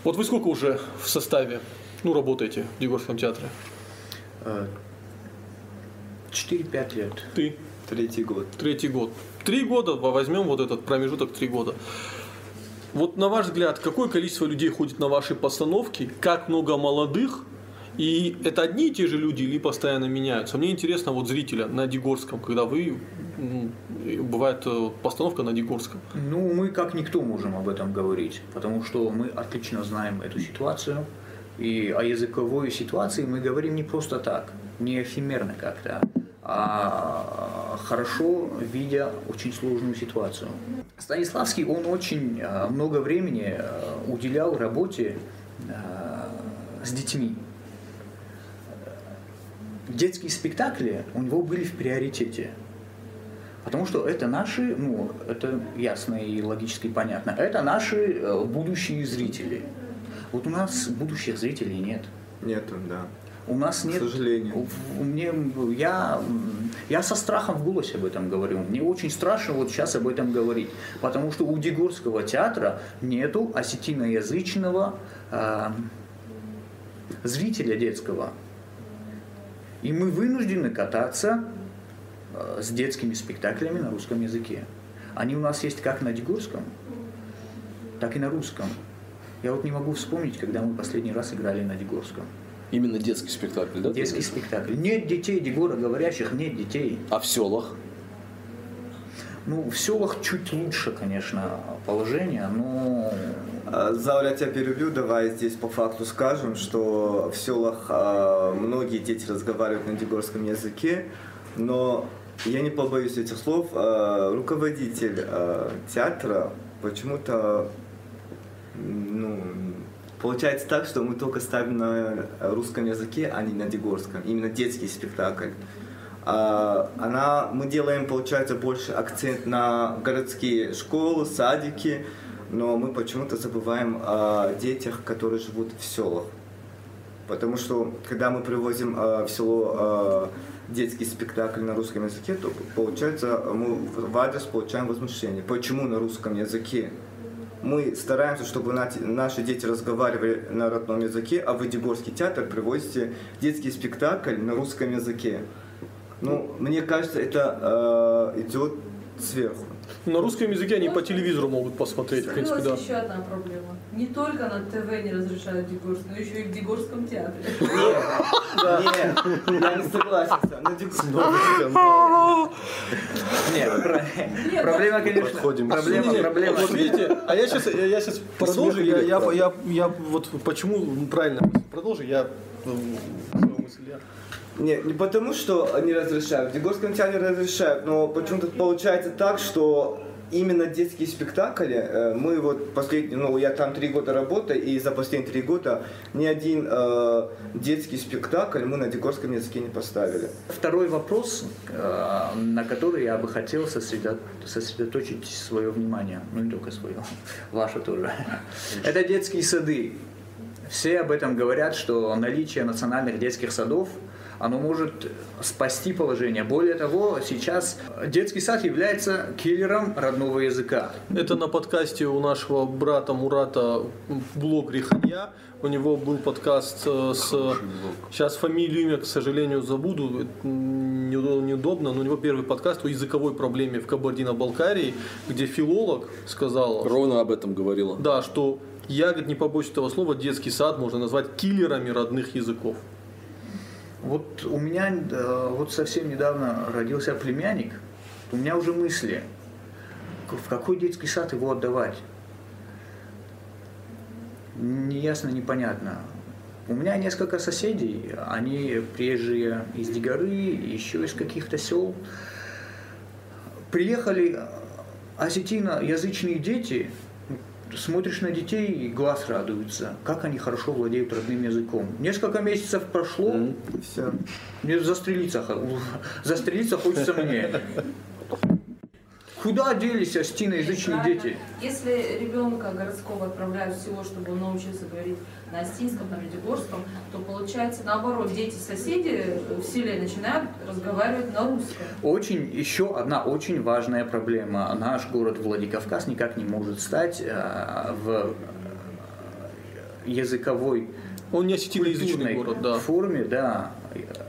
Вот вы сколько уже в составе, ну, работаете в Дегорском театре? 4-5 лет. Ты? Третий год. Третий год. Три года, возьмем вот этот промежуток три года. Вот на ваш взгляд, какое количество людей ходит на ваши постановки, как много молодых, и это одни и те же люди или постоянно меняются? Мне интересно вот зрителя на Дегорском, когда вы бывает э, постановка на Дегорском. Ну, мы как никто можем об этом говорить, потому что мы отлично знаем эту ситуацию. И о языковой ситуации мы говорим не просто так, не эфемерно как-то, а хорошо видя очень сложную ситуацию. Станиславский, он очень э, много времени э, уделял работе с детьми. Детские спектакли у него были в приоритете. Потому что это наши, ну, это ясно и логически понятно, это наши э, будущие зрители. Вот у нас будущих зрителей нет. Нету, да. У нас нет. К сожалению. Мне, я, я со страхом в голосе об этом говорю. Мне очень страшно вот сейчас об этом говорить. Потому что у Дегорского театра нету осетиноязычного э, зрителя детского. И мы вынуждены кататься Э, с детскими спектаклями на русском языке. Они у нас есть как на дегурском, так и на русском. Я вот не могу вспомнить, когда мы последний раз играли на Дегорском. Именно детский спектакль, да? Детский спектакль. Нет детей Дегора говорящих, нет детей. А в селах? Ну, в селах чуть лучше, конечно, положение, но... А, Зауля, тебя перебью, давай здесь по факту скажем, что в селах а, многие дети разговаривают на дегорском языке, но я не побоюсь этих слов, э, руководитель театра почему-то ну, получается так, что мы только ставим на русском языке, а не на дегорском, именно детский спектакль. А, она, мы делаем, получается, больше акцент на городские школы, садики, но мы почему-то забываем о детях, которые живут в селах. Потому что, когда мы привозим э, в село детский спектакль на русском языке, то получается мы в адрес получаем возмущение. Почему на русском языке? Мы стараемся, чтобы наши дети разговаривали на родном языке, а в Эдигорский театр привозите детский спектакль на русском языке. Ну, мне кажется, это э, идет сверху. На русском языке они по телевизору могут посмотреть, в принципе, да. еще одна проблема. Не только на ТВ не разрешают Дегорск, но еще и в Дегорском театре. Нет, я не согласен. На Дегорском. Нет, проблема, конечно, проблема, проблема. Вот видите, а я сейчас, я сейчас продолжу, я, я, я, я вот почему правильно продолжу, я свою мысль я не, не потому, что они разрешают. В Дегорском театре разрешают, но почему-то получается так, что именно детские спектакли, э, мы вот последние, ну я там три года работаю, и за последние три года ни один э, детский спектакль мы на дегорском языке не поставили. Второй вопрос, э, на который я бы хотел сосредоточить свое внимание, ну не только свое, ваше тоже. Это детские сады. Все об этом говорят, что наличие национальных детских садов – оно может спасти положение. Более того, сейчас детский сад является киллером родного языка. Это на подкасте у нашего брата Мурата блог Риханья. У него был подкаст э, с... Сейчас фамилию, имя, к сожалению, забуду. Это неудобно, но у него первый подкаст о языковой проблеме в Кабардино-Балкарии, где филолог сказал... Ровно об этом говорила. Да, что я, говорит, не побоюсь этого слова, детский сад можно назвать киллерами родных языков. Вот у меня э, вот совсем недавно родился племянник, у меня уже мысли, в какой детский сад его отдавать. Неясно, непонятно. У меня несколько соседей, они приезжие из Дигоры, еще из каких-то сел. Приехали осетиноязычные дети, смотришь на детей, и глаз радуется, как они хорошо владеют родным языком. Несколько месяцев прошло, mm, все. Мне застрелиться, застрелиться хочется мне. Куда делись остиноязычные дети? Если ребенка городского отправляют в село, чтобы он научился говорить на остинском, на медигорском, то получается наоборот, дети соседи в селе начинают разговаривать на русском. Очень, еще одна очень важная проблема. Наш город Владикавказ никак не может стать э, в э, языковой он не осетиноязычный город, да. форме, да,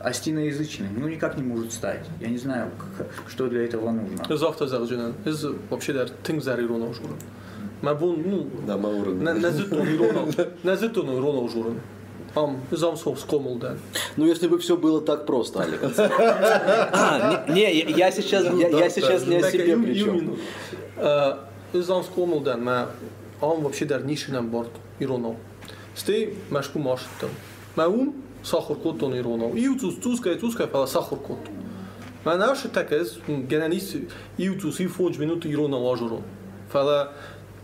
остиноязычный, ну никак не может стать. Я не знаю, как, что для этого нужно. Завтра. Ez вообще der Tingzari Ronald Журин. Maar bon, ну, да, Маурин. На зитон Ронald. На зитон Ронald Журин. Ам, замсов скомул, да. Ну, если бы все было так просто, Олег. А, не, я сейчас, я сейчас не о себе причем. Zam скомул, да, maar am вообще der нишинен борт Иронал. Стей машку машттым. Maar ум сахар коттон Иронал. Иуцус цускай цускай фала сахар коттон. Maar naast het is, генералист Иуцус и фонч минуту Иронал ажурон. Фала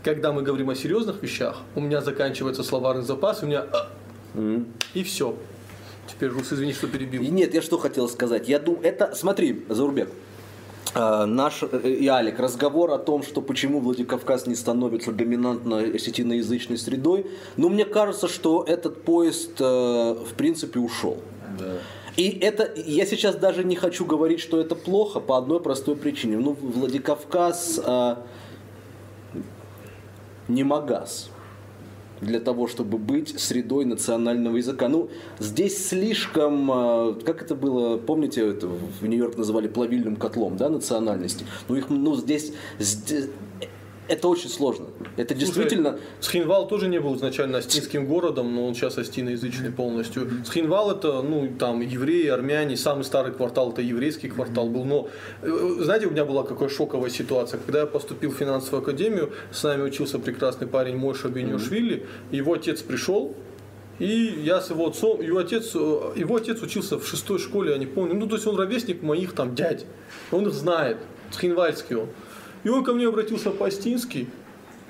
когда мы говорим о серьезных вещах, у меня заканчивается словарный запас, у меня mm. и все. Теперь, Рус, извини, что перебил. И нет, я что хотел сказать. Я думаю, это, смотри, Заурбек, э, наш э, и Алик, разговор о том, что почему Владикавказ не становится доминантной осетиноязычной средой, ну, мне кажется, что этот поезд, э, в принципе, ушел. Да. И это, я сейчас даже не хочу говорить, что это плохо, по одной простой причине. Ну, Владикавказ не магаз для того, чтобы быть средой национального языка. Ну, здесь слишком, а, как это было, помните, это в Нью-Йорк называли плавильным котлом, да, национальности. Ну, их, ну, здесь, здесь это очень сложно. Это Слушай, действительно... Схинвал тоже не был изначально астинским городом, но он сейчас астиноязычный полностью. Схинвал это, ну, там, евреи, армяне, самый старый квартал это еврейский квартал был. Но, э, знаете, у меня была какая шоковая ситуация. Когда я поступил в финансовую академию, с нами учился прекрасный парень Мойша Бенюшвили, его отец пришел, и я с его отцом, его отец, э, его отец учился в шестой школе, я не помню. Ну, то есть он ровесник моих там дядь. Он их знает. Схинвальский он. И он ко мне обратился по-астински,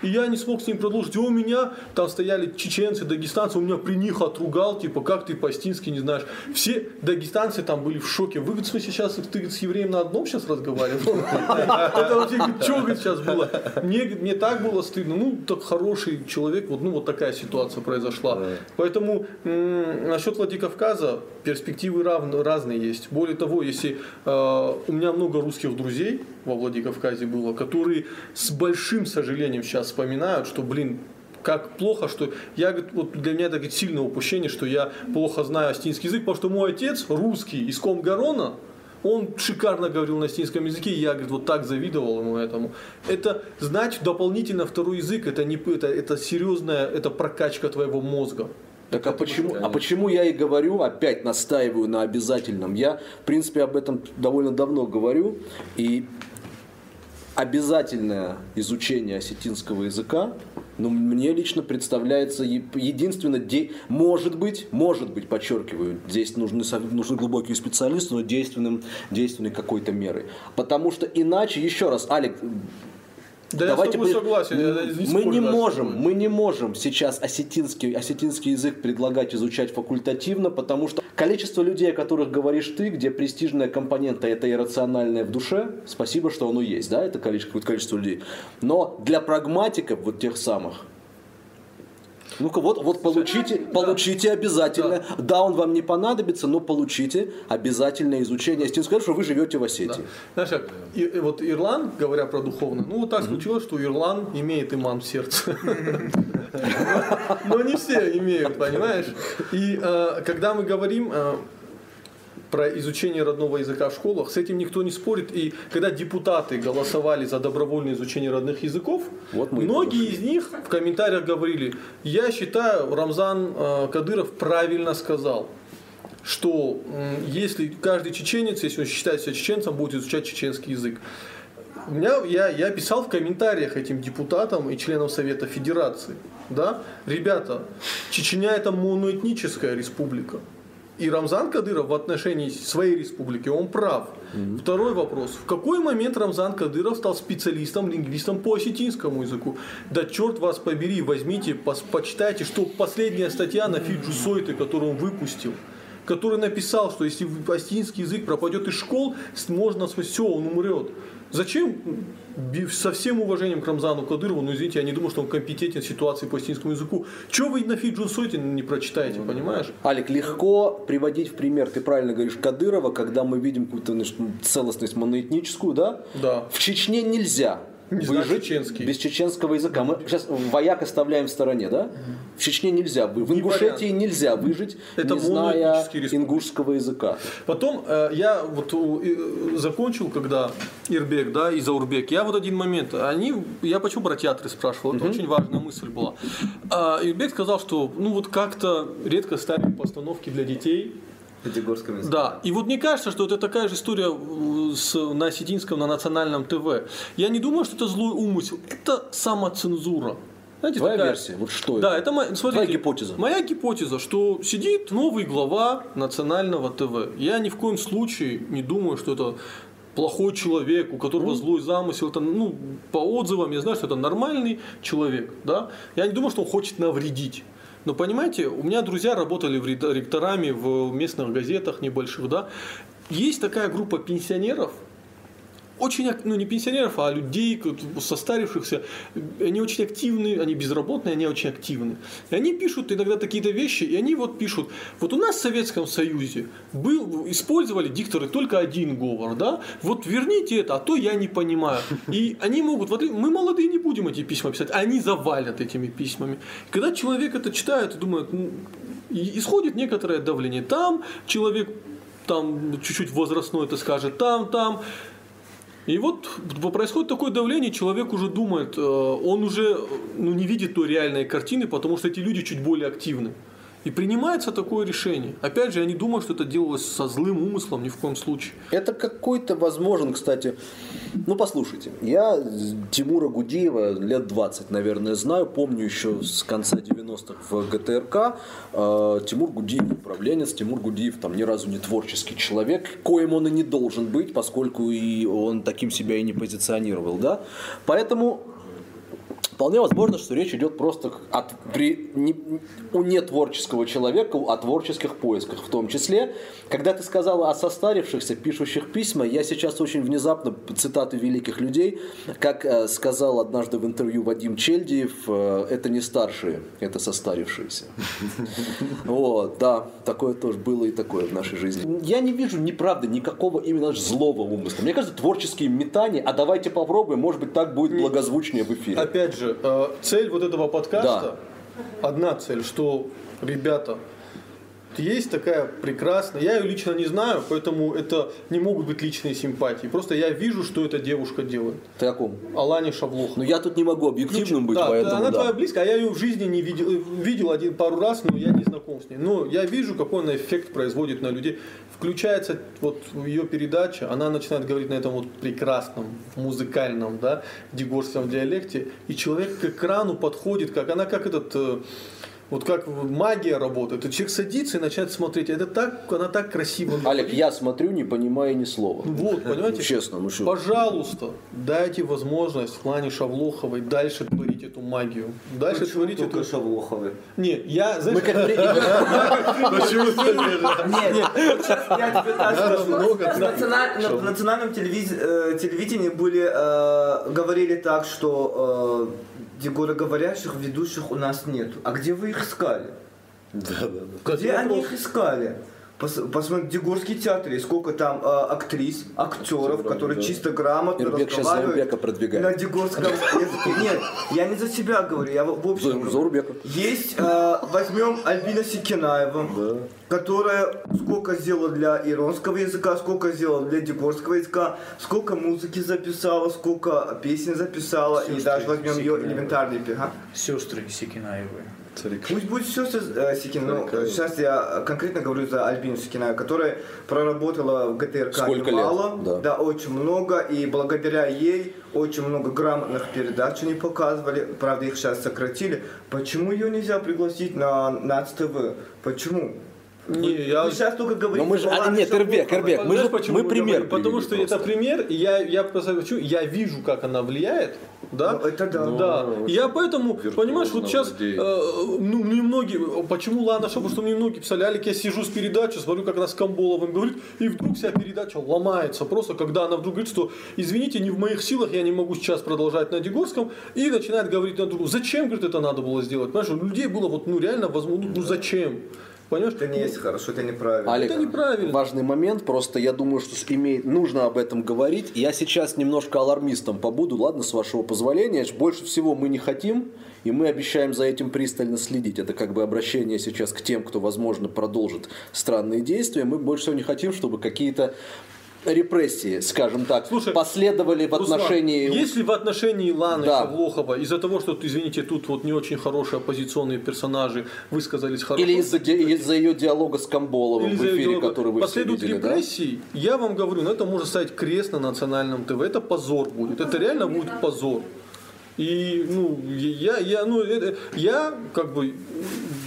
и я не смог с ним продолжить. И у меня там стояли чеченцы, дагестанцы, у меня при них отругал, типа, как ты по-астински не знаешь. Все дагестанцы там были в шоке. Вы, смысле, сейчас ты с евреем на одном сейчас разговаривал? Это вообще, что сейчас было? Мне, мне так было стыдно. Ну, так хороший человек, вот, ну, вот такая ситуация произошла. Поэтому насчет Владикавказа перспективы разные есть. Более того, если э, у меня много русских друзей во Владикавказе было, которые с большим сожалением сейчас вспоминают, что, блин, как плохо, что я, вот для меня это сильное упущение, что я плохо знаю астинский язык, потому что мой отец русский из Комгарона, он шикарно говорил на астинском языке, и я, говорит, вот так завидовал ему этому. Это знать дополнительно второй язык, это не это, это серьезная, это прокачка твоего мозга. Так а почему, а почему я и говорю, опять настаиваю на обязательном? Я, в принципе, об этом довольно давно говорю, и обязательное изучение осетинского языка, ну, мне лично представляется единственно, де... может быть, может быть, подчеркиваю, здесь нужны, нужны глубокие специалисты, но действенным, действенной какой-то мерой. Потому что иначе, еще раз, Алик, да Давайте я с тобой согласен. Я не мы не можем, мы не можем сейчас осетинский, осетинский язык предлагать изучать факультативно, потому что количество людей, о которых говоришь ты, где престижная компонента это иррациональное в душе, спасибо, что оно есть, да, это количество, количество людей. Но для прагматиков вот тех самых, Ну-ка, вот, вот получите, получите обязательно. Да. он вам не понадобится, но получите обязательное изучение. С скажу, что вы живете в Осетии. Да. Знаешь, как, и, и вот Ирлан, говоря про духовное, ну вот так случилось, что Ирлан имеет иман в сердце. Но не все имеют, понимаешь? И э, когда мы говорим э, про изучение родного языка в школах, с этим никто не спорит. И когда депутаты голосовали за добровольное изучение родных языков, вот многие из них в комментариях говорили, я считаю, Рамзан э, Кадыров правильно сказал что если каждый чеченец, если он считает себя чеченцем, будет изучать чеченский язык. У меня, я, я писал в комментариях этим депутатам и членам Совета Федерации, да, ребята, Чечня это моноэтническая республика. И Рамзан Кадыров в отношении своей республики, он прав. Mm-hmm. Второй вопрос. В какой момент Рамзан Кадыров стал специалистом, лингвистом по осетинскому языку? Да черт вас побери, возьмите, пос, почитайте, что последняя статья на Фиджу Сойты, которую он выпустил который написал, что если осетинский язык пропадет из школ, можно все, он умрет. Зачем со всем уважением к Рамзану Кадырову, ну извините, я не думаю, что он компетентен в ситуации по осетинскому языку. Чего вы на Фиджун Сойте не прочитаете, понимаешь? Алик, легко приводить в пример, ты правильно говоришь, Кадырова, когда мы видим какую-то целостность моноэтническую, да? Да. В Чечне нельзя не выжить чеченский. без чеченского языка. Мы сейчас вояк оставляем в стороне, да? В Чечне нельзя, в Ингушетии нельзя выжить, Это не зная ингушского языка. Потом э, я вот закончил, когда Ирбек, да, и Заурбек, я вот один момент, они, я почему про театры спрашивал, это угу. очень важная мысль была. А, Ирбек сказал, что ну вот как-то редко ставим постановки для детей, Пятигорском языке. Да. И вот мне кажется, что это такая же история с, на осетинском, на национальном ТВ. Я не думаю, что это злой умысел. Это самоцензура. Знаете, Твоя такая... версия, вот что да, это? это смотрите, Твоя гипотеза. Моя гипотеза, что сидит новый глава национального ТВ. Я ни в коем случае не думаю, что это плохой человек, у которого mm. злой замысел, это, ну, по отзывам я знаю, что это нормальный человек, да. Я не думаю, что он хочет навредить. Но понимаете, у меня друзья работали в ректорами в местных газетах небольших, да. Есть такая группа пенсионеров, очень, ну не пенсионеров, а людей, состарившихся, они очень активны, они безработные, они очень активны. И они пишут иногда такие-то вещи, и они вот пишут, вот у нас в Советском Союзе был, использовали дикторы только один говор, да, вот верните это, а то я не понимаю. И они могут, вот мы молодые не будем эти письма писать, они завалят этими письмами. когда человек это читает и думает, ну, исходит некоторое давление. Там человек там чуть-чуть возрастной это скажет, там, там. И вот происходит такое давление, человек уже думает, э, он уже ну, не видит той реальной картины, потому что эти люди чуть более активны. И принимается такое решение. Опять же, я не думаю, что это делалось со злым умыслом ни в коем случае. Это какой-то возможен, кстати. Ну, послушайте, я Тимура Гудеева лет 20, наверное, знаю. Помню еще с конца 90-х в ГТРК. Э, Тимур Гудеев управленец. Тимур Гудеев там ни разу не творческий человек, коим он и не должен быть, поскольку и он таким себя и не позиционировал. Да? Поэтому Вполне возможно, что речь идет просто от, при, не, у нетворческого человека, о творческих поисках. В том числе, когда ты сказала о состарившихся, пишущих письма, я сейчас очень внезапно цитаты великих людей, как э, сказал однажды в интервью Вадим Чельдиев, э, это не старшие, это состарившиеся. Вот, да, такое тоже было и такое в нашей жизни. Я не вижу, неправда, никакого именно злого умысла. Мне кажется, творческие метания, а давайте попробуем, может быть, так будет благозвучнее в эфире. Опять же, э, цель вот этого подкаста, да. одна цель, что, ребята, есть такая прекрасная, я ее лично не знаю, поэтому это не могут быть личные симпатии. Просто я вижу, что эта девушка делает. Ты о ком? Алане Шаблох. Ну я тут не могу объективным быть, да, поэтому Она да. твоя близкая, а я ее в жизни не видел, видел один пару раз, но я не знаком с ней. Но я вижу, какой она эффект производит на людей. Включается вот ее передача, она начинает говорить на этом вот прекрасном, музыкальном, да, дегорском диалекте, и человек к экрану подходит, как она как этот э, вот как магия работает. И человек садится и начинает смотреть. Это так, она так красиво. Олег, я смотрю, не понимая ни слова. Вот, понимаете? Честно, ну что? Пожалуйста, дайте возможность Лане Шавлоховой дальше творить эту магию. Дальше Почему творить эту... Шавлоховы? Не, я, знаешь, Мы как при- Нет, на- национальном э, телевидении были, э, говорили так, что э, говорящих ведущих у нас нет. А где вы их искали? Где они их искали? Пос- Посмотрите, Дегорский театр, и сколько там э, актрис, актеров, которые чисто грамотно Ирбек разговаривают продвигает. на Дегорском языке. Нет, я не за себя говорю, я в общем За-. Есть, э, возьмем Альбина Секинаева, которая сколько сделала для иронского языка, сколько сделала для дегорского языка, сколько музыки записала, сколько песен записала, и Сестры даже возьмем ее Секинаевой. элементарный пи- а? Сестры Секинаевы. Пусть будет все Секин, ну, сейчас я конкретно говорю за Альбину Секинаеву, которая проработала в ГТРК Сколько немало, лет? Да. очень много, и благодаря ей очень много грамотных передач они показывали, правда их сейчас сократили. Почему ее нельзя пригласить на НАЦ ТВ? Почему? Не, Вы- я- вы сейчас только говорите... Но мы же, а, нет, Эрбек, Эрбек, мы же, почему мы пример говорим? Потому что просто. это пример, и я, я просто хочу, я вижу, как она влияет, да? Ну, это да. Да. И я поэтому, понимаешь, вот сейчас, э, ну, мне многие, почему Лана Шоу, потому что мне многие писали, Алик, я сижу с передачи, смотрю, как она с Камболовым говорит, и вдруг вся передача ломается, просто когда она вдруг говорит, что, извините, не в моих силах, я не могу сейчас продолжать на Дегорском, и начинает говорить на другую, зачем, говорит, это надо было сделать, понимаешь, у людей было вот, ну, реально, возможно, ну, зачем, понимаешь? Это не есть хорошо, это неправильно. Олег, Это неправильно. важный момент, просто я думаю, что с- имеет, нужно об этом говорить. Я сейчас немножко алармистом побуду, ладно, с вашего позволения. Больше всего мы не хотим, и мы обещаем за этим пристально следить. Это как бы обращение сейчас к тем, кто, возможно, продолжит странные действия. Мы больше всего не хотим, чтобы какие-то репрессии, скажем так, Слушай, последовали в Руслан, отношении... Если в отношении Ланы Да. Шавлохова из-за того, что, извините, тут вот не очень хорошие оппозиционные персонажи высказались хорошо, Или из-за, из-за ее диалога с Камболовым или в эфире, диалог, который вы последуют видели, да? репрессии, я вам говорю, ну это может стать крест на национальном ТВ, это позор будет, это реально будет позор. И ну я, я, ну, это- я как бы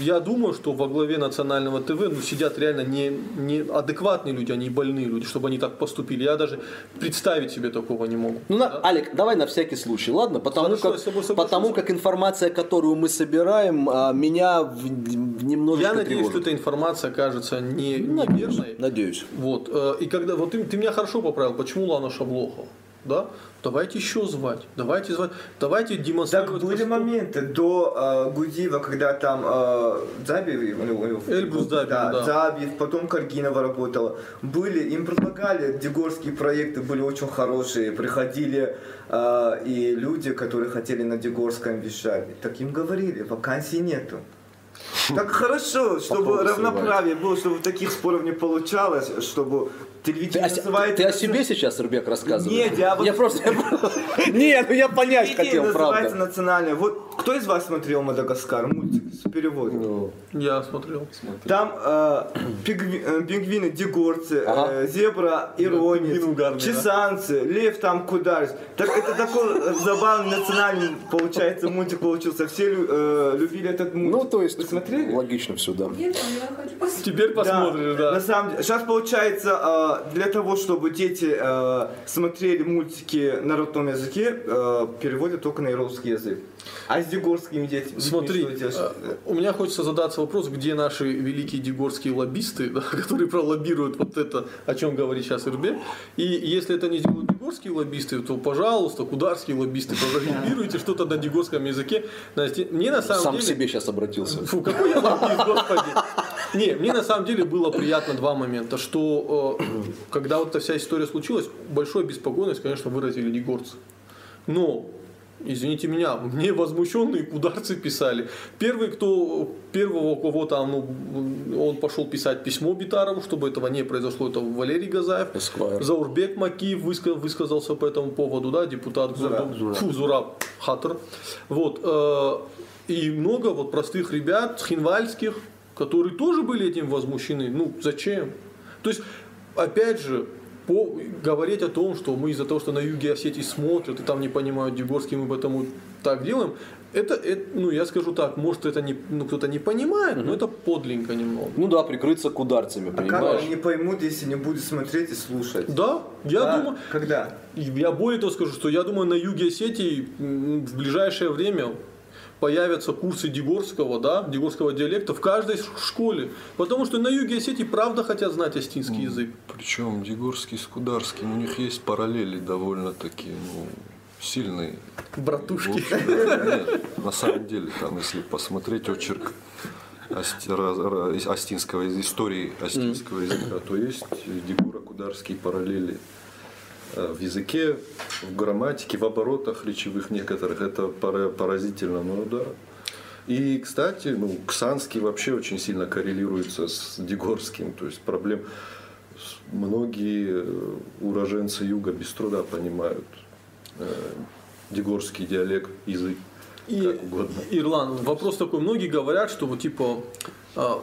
я думаю, что во главе национального ТВ ну, сидят реально не, не адекватные люди, а не больные люди, чтобы они так поступили. Я даже представить себе такого не могу. Ну, на- Алик, давай на всякий случай, ладно? Потому, Хорошо, как, потому как информация, которую мы собираем, а, меня в- в- немножечко Я надеюсь, что тревожит. эта информация окажется не, Надеюсь, неверной. Надеюсь. Вот. э, И когда вот ты, ты меня хорошо поправил, почему Лана Шаблохова? Да? Давайте еще звать. Давайте звать. Давайте Так демонстрировать. были что- моменты до э, Гудиева, когда там э, Забиев, у него- у него- Эльбрус Забиев, да. Забиев, потом Каргинова работала. Были, им предлагали, дегорские проекты были очень хорошие, приходили э, и люди, которые хотели на Дегорском вещать. Так им говорили, вакансий нету. Так хорошо, чтобы Попробуй равноправие было, чтобы таких споров не получалось, чтобы Ты, телевидение о, се- называется... ты о себе сейчас, Рыбек, рассказываешь? Нет, я вот- просто... Нет, ну я понять хотел, называется правда. национальное. Вот кто из вас смотрел Мадагаскар, мультик с переводом? Я смотрел. Там э, пингви- э, пингвины, дегорцы, Ага. э, зебра, иронец, да. чесанцы, лев там кударь. Так это такой забавный национальный, получается, мультик получился. Все лю- э, любили этот мультик. Ну, то есть, Вы смотрели? логично все, да. Нет, я хочу посмотреть. Теперь посмотришь, да. На самом деле, сейчас получается, э, для того, чтобы дети э, смотрели мультики на родном языке, э, переводят только на русский язык. А дегорскими детьми Смотри, э, у меня хочется задаться вопрос, где наши великие дегорские лоббисты, да, которые пролоббируют вот это, о чем говорит сейчас Ирбе. И если это не делают дегорские лоббисты, то, пожалуйста, кударские лоббисты, пролоббируйте что-то на дегорском языке. Мне на самом Сам к деле... себе сейчас обратился. Фу, какой я лоббист, господи. Не, мне на самом деле было приятно два момента, что э, когда вот эта вся история случилась, большую беспокойность, конечно, выразили дегорцы. Но Извините меня, мне возмущенные кударцы писали. Первый, кто, первого, у кого там, ну, он пошел писать письмо Битарову, чтобы этого не произошло, это Валерий Газаев. Эсквайр. Заурбек Макиев выска- высказался по этому поводу, да, депутат Зураб. Зураб, Фу, Зураб Хатер. Вот, э, и много вот простых ребят, хинвальских, которые тоже были этим возмущены. Ну, зачем? То есть, опять же, по, говорить о том, что мы из-за того, что на юге Осетии смотрят и там не понимают Дегорский, мы поэтому так делаем, это, это, ну, я скажу так, может, это не, ну, кто-то не понимает, но это подлинно немного. Ну да, прикрыться кударцами, А как понимаешь? они поймут, если не будут смотреть и слушать? Да, я Да, думаю, Когда? я более того скажу, что я думаю, на юге Осетии в ближайшее время появятся курсы дегорского, да, дегорского диалекта в каждой школе. Потому что на юге Осетии правда хотят знать остинский язык. Причем Дегорский с Кударским, у них есть параллели довольно-таки ну, сильные. Братушки. В общем, нет, на самом деле, там, если посмотреть очерк остинского истории остинского языка, то есть Дегуро-Кударские параллели в языке, в грамматике, в оборотах речевых некоторых. Это пора- поразительно, ну да. И, кстати, ну, Ксанский вообще очень сильно коррелируется с Дегорским. То есть проблем многие э, уроженцы юга без труда понимают э, дегорский диалект, язык, И, как угодно. Ирлан, вопрос такой. Многие говорят, что вот типа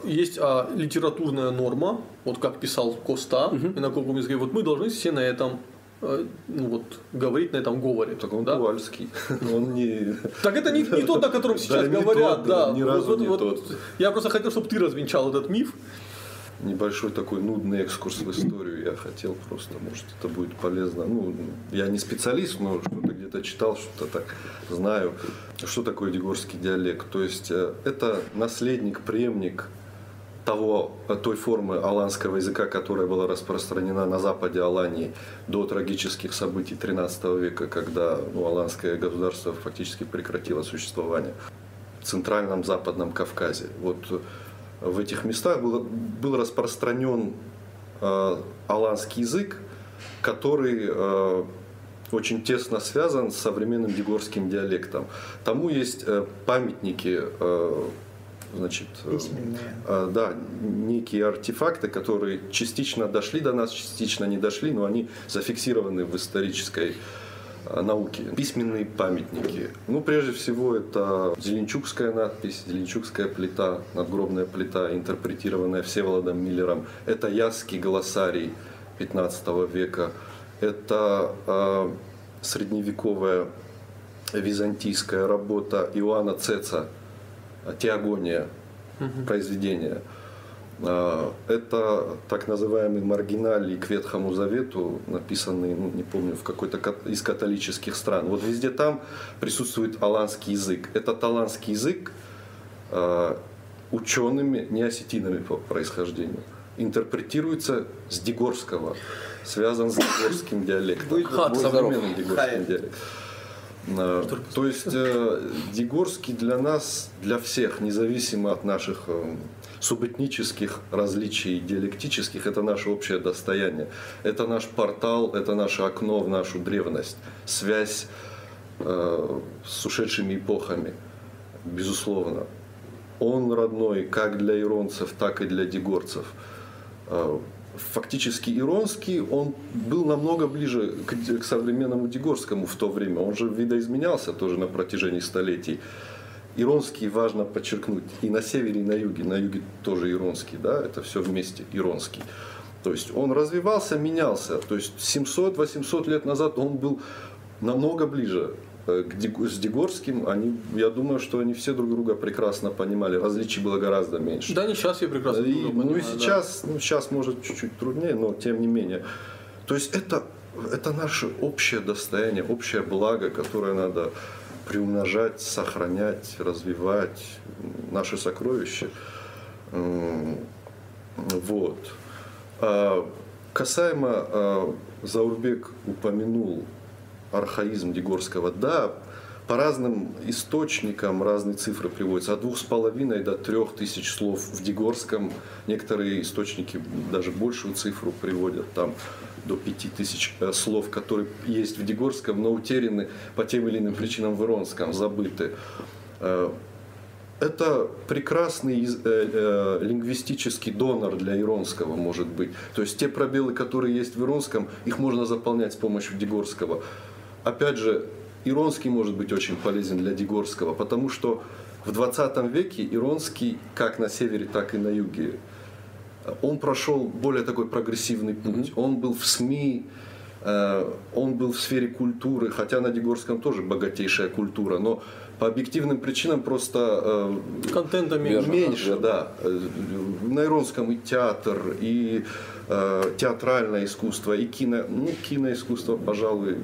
есть а, литературная норма, вот как писал Коста, и на каком языке, вот мы должны все на этом э, ну вот, говорить на этом говоре. Так он да? Ковальский. Он не... Так это не, не тот, о котором сейчас Да, говорят, тот, да. ни разу вот- не вот тот. Я просто хотел, чтобы ты развенчал этот миф. Небольшой такой нудный экскурс в историю я хотел просто, может это будет полезно. Ну, я не специалист, но что-то где-то читал, что-то так знаю. Что такое дегорский диалект? То есть э, это наследник, преемник того, э, той формы аланского языка, которая была распространена на западе Алании до трагических событий 13 века, когда ну, аланское государство фактически прекратило существование в центральном западном Кавказе. Вот э, в этих местах был, был распространен э, аланский язык, который э, очень тесно связан с современным дегорским диалектом. Тому есть э, памятники, э, значит, э, э, да, некие артефакты, которые частично дошли до нас, частично не дошли, но они зафиксированы в исторической э, науки. Письменные памятники. Ну, прежде всего, это Зеленчукская надпись, Зеленчукская плита, надгробная плита, интерпретированная Всеволодом Миллером. Это Ясский глоссарий 15 века. Это э, средневековая византийская работа Иоанна Цеца «Теогония», произведение. А, Это так называемый маргиналий к Ветхому Завету, написанный, ну, не помню, в какой-то из католических стран. Вот везде там присутствует аланский язык. Этот аланский язык а, учеными, не осетинами по происхождению, интерпретируется с дегорского, связан с дегорским диалектом. Современным дегорским Хай. диалектом. А, То есть э, Дегорский для нас, для всех, независимо от наших э, субэтнических различий диалектических, это наше общее достояние. Это наш портал, это наше окно в нашу древность, связь э, с ушедшими эпохами, безусловно. Он родной как для иронцев, так и для дегорцев. Э, Фактически иронский, он был намного ближе к, к современному дегорскому в то время. Он же видоизменялся тоже на протяжении столетий. Иронский важно подчеркнуть и на севере, и на юге. На юге тоже иронский, да, это все вместе иронский. То есть он развивался, менялся. То есть 700-800 лет назад он был намного ближе с Дегорским. Они, я думаю, что они все друг друга прекрасно понимали. Различий было гораздо меньше. Да, не сейчас я прекрасно И, ну и понимаю, да. сейчас, ну сейчас может чуть-чуть труднее, но тем не менее. То есть это, это наше общее достояние, общее благо, которое надо приумножать, сохранять, развивать, наше сокровище. М, Вот. А, Касаемо а, Заурбек упомянул архаизм Дегорского. Да, по разным источникам разные цифры приводятся. От двух с половиной до трех тысяч слов в Дегорском. Некоторые источники даже большую цифру приводят, там до пяти тысяч э, слов, которые есть в Дегорском, но утеряны по тем или иным причинам в Иронском, забыты. Э, это прекрасный э, лингвистический донор для иронского, может быть. То есть те пробелы, которые есть в иронском, их можно заполнять с помощью дегорского. Опять же, иронский может быть очень полезен для дегорского, потому что в 20 веке иронский как на севере, так и на юге он прошел более такой прогрессивный путь. Он был в СМИ, он был в сфере культуры, хотя на Дегорском тоже богатейшая культура, но по объективным причинам просто э, контента меньше. Меньше, да. На Иронском и театр, и э, театральное искусство, и кино, ну, киноискусство, пожалуй,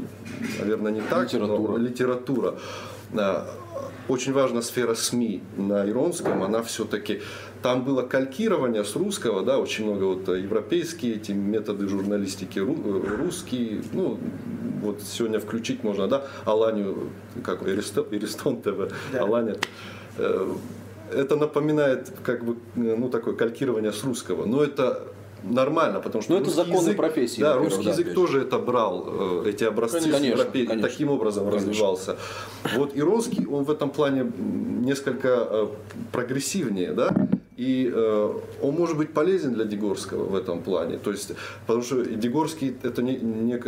наверное, не так, литература. но литература. Очень важна сфера СМИ на Иронском, она все-таки там было калькирование с русского, да, очень много вот европейские эти методы журналистики, русские, ну, вот сегодня включить можно, да, Аланию, как Эристон, Эристон ТВ, да. Алания. Э, это напоминает как бы, ну, такое калькирование с русского, но это нормально, потому что Но это законы язык, профессии. Да, русский да, язык конечно. тоже это брал, э, эти образцы конечно, европей, конечно. таким образом конечно. развивался. Вот иронский, он в этом плане несколько э, прогрессивнее, да, и э, он может быть полезен для Дегорского в этом плане. То есть, потому что Дегорский это не, не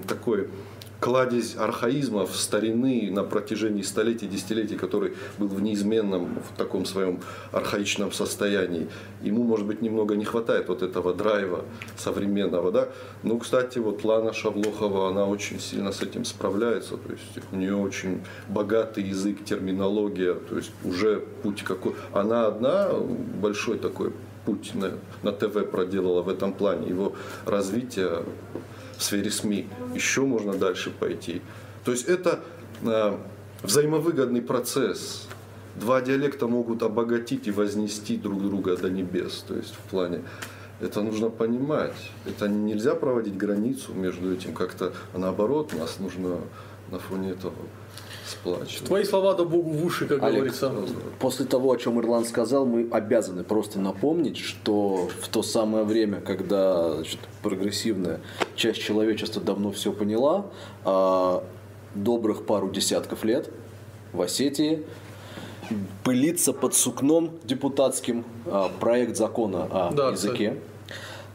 такой кладезь архаизмов, старины на протяжении столетий, десятилетий, который был в неизменном, в таком своем архаичном состоянии. Ему, может быть, немного не хватает вот этого драйва современного. Да? Ну, кстати, вот Лана Шавлохова, она очень сильно с этим справляется. То есть у нее очень богатый язык, терминология. То есть уже путь какой... Она одна, большой такой путь на, на ТВ проделала в этом плане. Его развитие в сфере СМИ. Еще можно дальше пойти. То есть это э, взаимовыгодный процесс. Два диалекта могут обогатить и вознести друг друга до небес. То есть в плане это нужно понимать. Это нельзя проводить границу между этим как-то, а наоборот, нас нужно на фоне этого сплачивать. Твои слова да Богу в уши, как Олег, говорится. После того, о чем Ирланд сказал, мы обязаны просто напомнить, что в то самое время, когда значит, прогрессивная часть человечества давно все поняла, а добрых пару десятков лет в Осетии пылится под сукном депутатским а, проект закона о да, языке. Кстати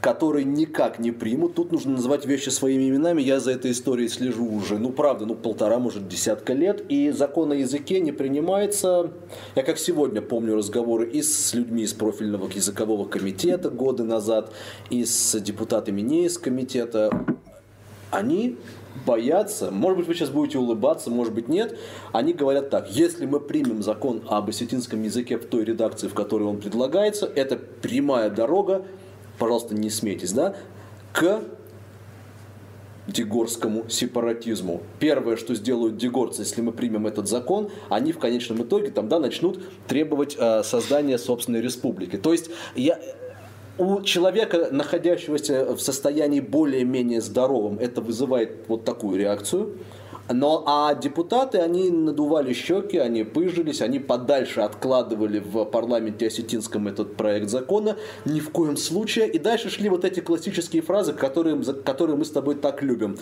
которые никак не примут. Тут нужно называть вещи своими именами. Я за этой историей слежу уже, ну правда, ну полтора, может, десятка лет. И закон о языке не принимается. Я как сегодня помню разговоры и с людьми из профильного языкового комитета годы назад, и с депутатами не из комитета. Они боятся, может быть, вы сейчас будете улыбаться, может быть, нет, они говорят так, если мы примем закон об осетинском языке в той редакции, в которой он предлагается, это прямая дорога пожалуйста, не смейтесь, да, к дегорскому сепаратизму. Первое, что сделают дегорцы, если мы примем этот закон, они в конечном итоге там, да, начнут требовать э, создания собственной республики. То есть я, у человека, находящегося в состоянии более-менее здоровым, это вызывает вот такую реакцию. Но, а депутаты, они надували щеки, они пыжились, они подальше откладывали в парламенте осетинском этот проект закона, ни в коем случае. И дальше шли вот эти классические фразы, которые, которые мы с тобой так любим.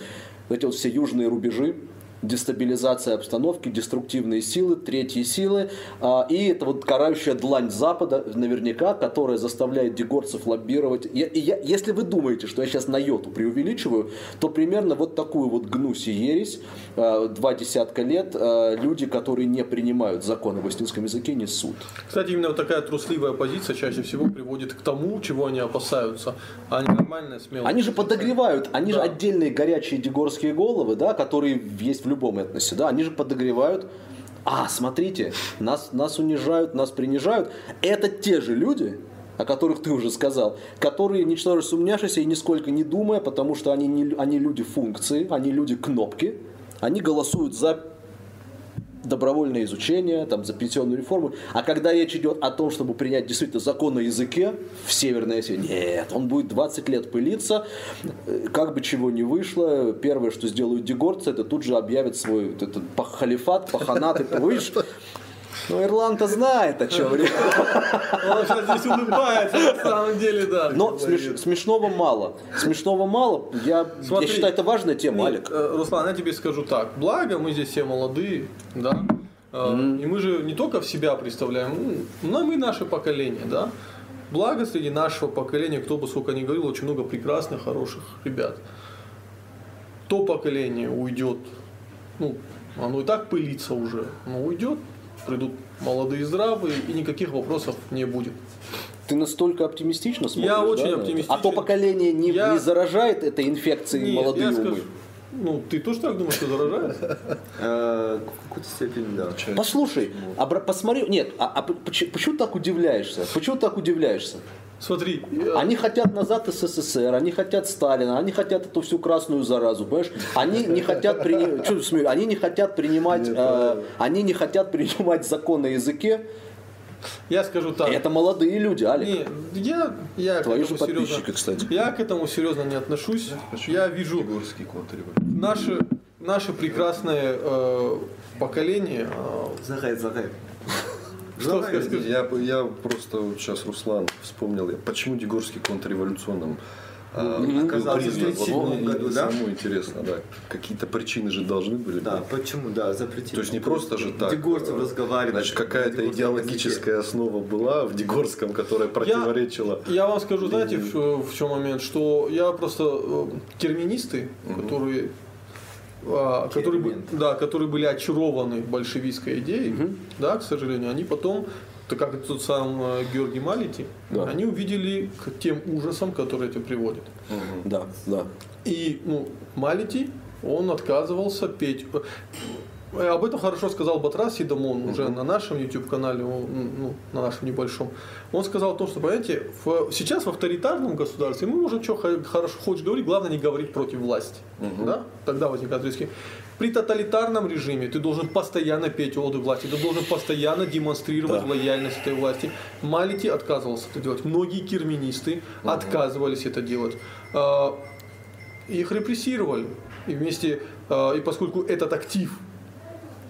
Эти вот все южные рубежи, дестабилизация обстановки, деструктивные силы, третьи силы. А, и это вот карающая длань Запада, наверняка, которая заставляет дегорцев лоббировать. Я, я, если вы думаете, что я сейчас на йоту преувеличиваю, то примерно вот такую вот гнусь и ересь а, два десятка лет а, люди, которые не принимают законы в эстонском языке, несут. Кстати, именно вот такая трусливая позиция чаще всего приводит к тому, чего они опасаются. А они нормальные, смелые. Они же подогревают, они да. же отдельные горячие дегорские головы, да, которые есть в любом этносе, да, они же подогревают. А, смотрите, нас, нас унижают, нас принижают. Это те же люди, о которых ты уже сказал, которые, ничтоже сумняшися и нисколько не думая, потому что они, не, они люди функции, они люди кнопки, они голосуют за добровольное изучение, там, за пенсионную реформу. А когда речь идет о том, чтобы принять действительно закон о языке в Северной Осетии, нет, он будет 20 лет пылиться, как бы чего ни вышло, первое, что сделают дегорцы, это тут же объявят свой этот халифат, паханат, и повыше. Ну, Ирланд-то знает, о чем речь. Он сейчас здесь улыбается, на самом деле, да. Но смеш, смешного мало. Смешного мало. Я, Смотри, я считаю, это важная тема, Алик. Э, Руслан, я тебе скажу так. Благо, мы здесь все молодые, да. Mm-hmm. И мы же не только в себя представляем, но мы наше поколение, да. Благо, среди нашего поколения, кто бы сколько ни говорил, очень много прекрасных, хороших ребят. То поколение уйдет, ну, оно и так пылится уже, но уйдет, придут молодые здравые, и никаких вопросов не будет. Ты настолько оптимистично смотришь, Я очень да, на это? оптимистичен. А то поколение не, Я- не заражает этой инфекцией Нет, молодые я умы? скажу, ну, ты тоже так думаешь, что заражает? Э, В какой-то степени, да. Послушай, посмотри, нет, а, а почему так удивляешься? Почему так удивляешься? Смотри, я- Они хотят назад СССР, они хотят Сталина, они хотят эту всю красную заразу, понимаешь? Они не хотят принимать, что ты смеешь? они не хотят принимать, э, они не хотят принимать закон на языке. я скажу так. Это молодые люди, Алик. Не, я, я к Твои же этому серьезно, подписчики, кстати. я к этому серьезно не отношусь. Я вижу Егорский контрреволюция. наше, наше прекрасное э, поколение. э, Загай, загай. Что Загай. сказать? Я, я просто вот сейчас Руслан вспомнил, я- почему Дегорский контрреволюционным а, был Оказался в Вот 37 мне году, да? самому интересно, да. Какие-то причины же должны были Да, быть. почему, да, запретили. То есть не просто же так. Дегорцев э, разговаривать. Значит, на какая-то идеологическая основа была в Дегорском, которая противоречила. Я вам скажу, знаете, в, в чем момент, что я просто э, терминисты, которые а, которые, бы- Термин. да, которые были очарованы большевистской идеей, да, к сожалению, они потом, так как тот сам э, Георгий Малити, Да. они увидели к тем ужасам, которые это приводит. Да, да. И ну, Малити, он отказывался петь. Об этом хорошо сказал Батрас Сидамон уже на нашем YouTube-канале, ну, на нашем небольшом. Он сказал о том, что, понимаете, в- сейчас в авторитарном государстве мы можем что хорошо хочешь говорить, главное не говорить против власти. Да? Тогда возникают риски. При тоталитарном режиме ты должен постоянно петь оды власти, ты должен постоянно демонстрировать лояльность этой власти. Малити отказывался это делать. Многие кирминисты отказывались это делать. А, их репрессировали. И вместе, э, и поскольку этот актив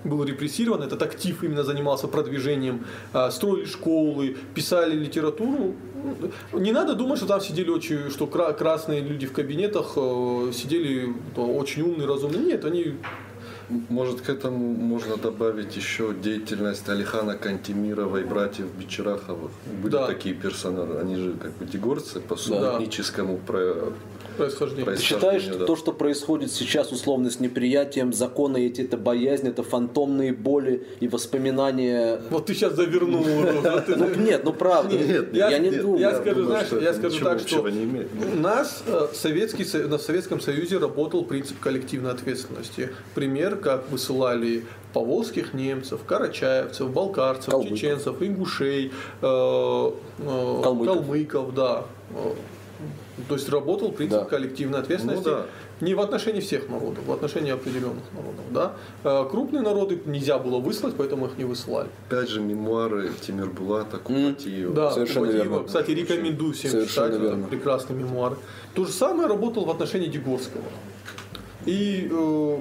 был репрессирован, этот актив именно занимался продвижением, э, строили школы, писали литературу. Не надо думать, что там сидели очень, что кра- красные люди в кабинетах э, сидели очень умные, разумные. Нет, они Может, к этому можно добавить еще деятельность Алихана Кантемирова и братьев Бичераховых. Были Да. такие персонажи. Они же как бы дегорцы по своему Да. Этническому про- происхождения. Ты считаешь, Происхождение, что да. то, что происходит сейчас условно с неприятием закона, эти это боязнь, это фантомные боли и воспоминания? Вот ты сейчас завернул. Ну нет, ну правда. Нет, я, не думаю. я скажу, знаешь, я так, что у нас э, Советский, Со- на Советском Союзе работал принцип коллективной ответственности. Пример, как высылали поволжских немцев, карачаевцев, балкарцев, чеченцев, ингушей, э, э, Калмыков. калмыков, да. Э, То есть работал принцип Да. коллективной ответственности Ну да. не в отношении всех народов, в отношении определенных народов. Да? Э, Крупные народы нельзя было выслать, поэтому их не высылали. Опять же, мемуары Тимирбулата Купатиева. Да, Совершенно Кубатиева. верно. Кстати, рекомендую всем Совершенно читать, верно. прекрасные мемуары. То же самое работал в отношении Дегорского. И э,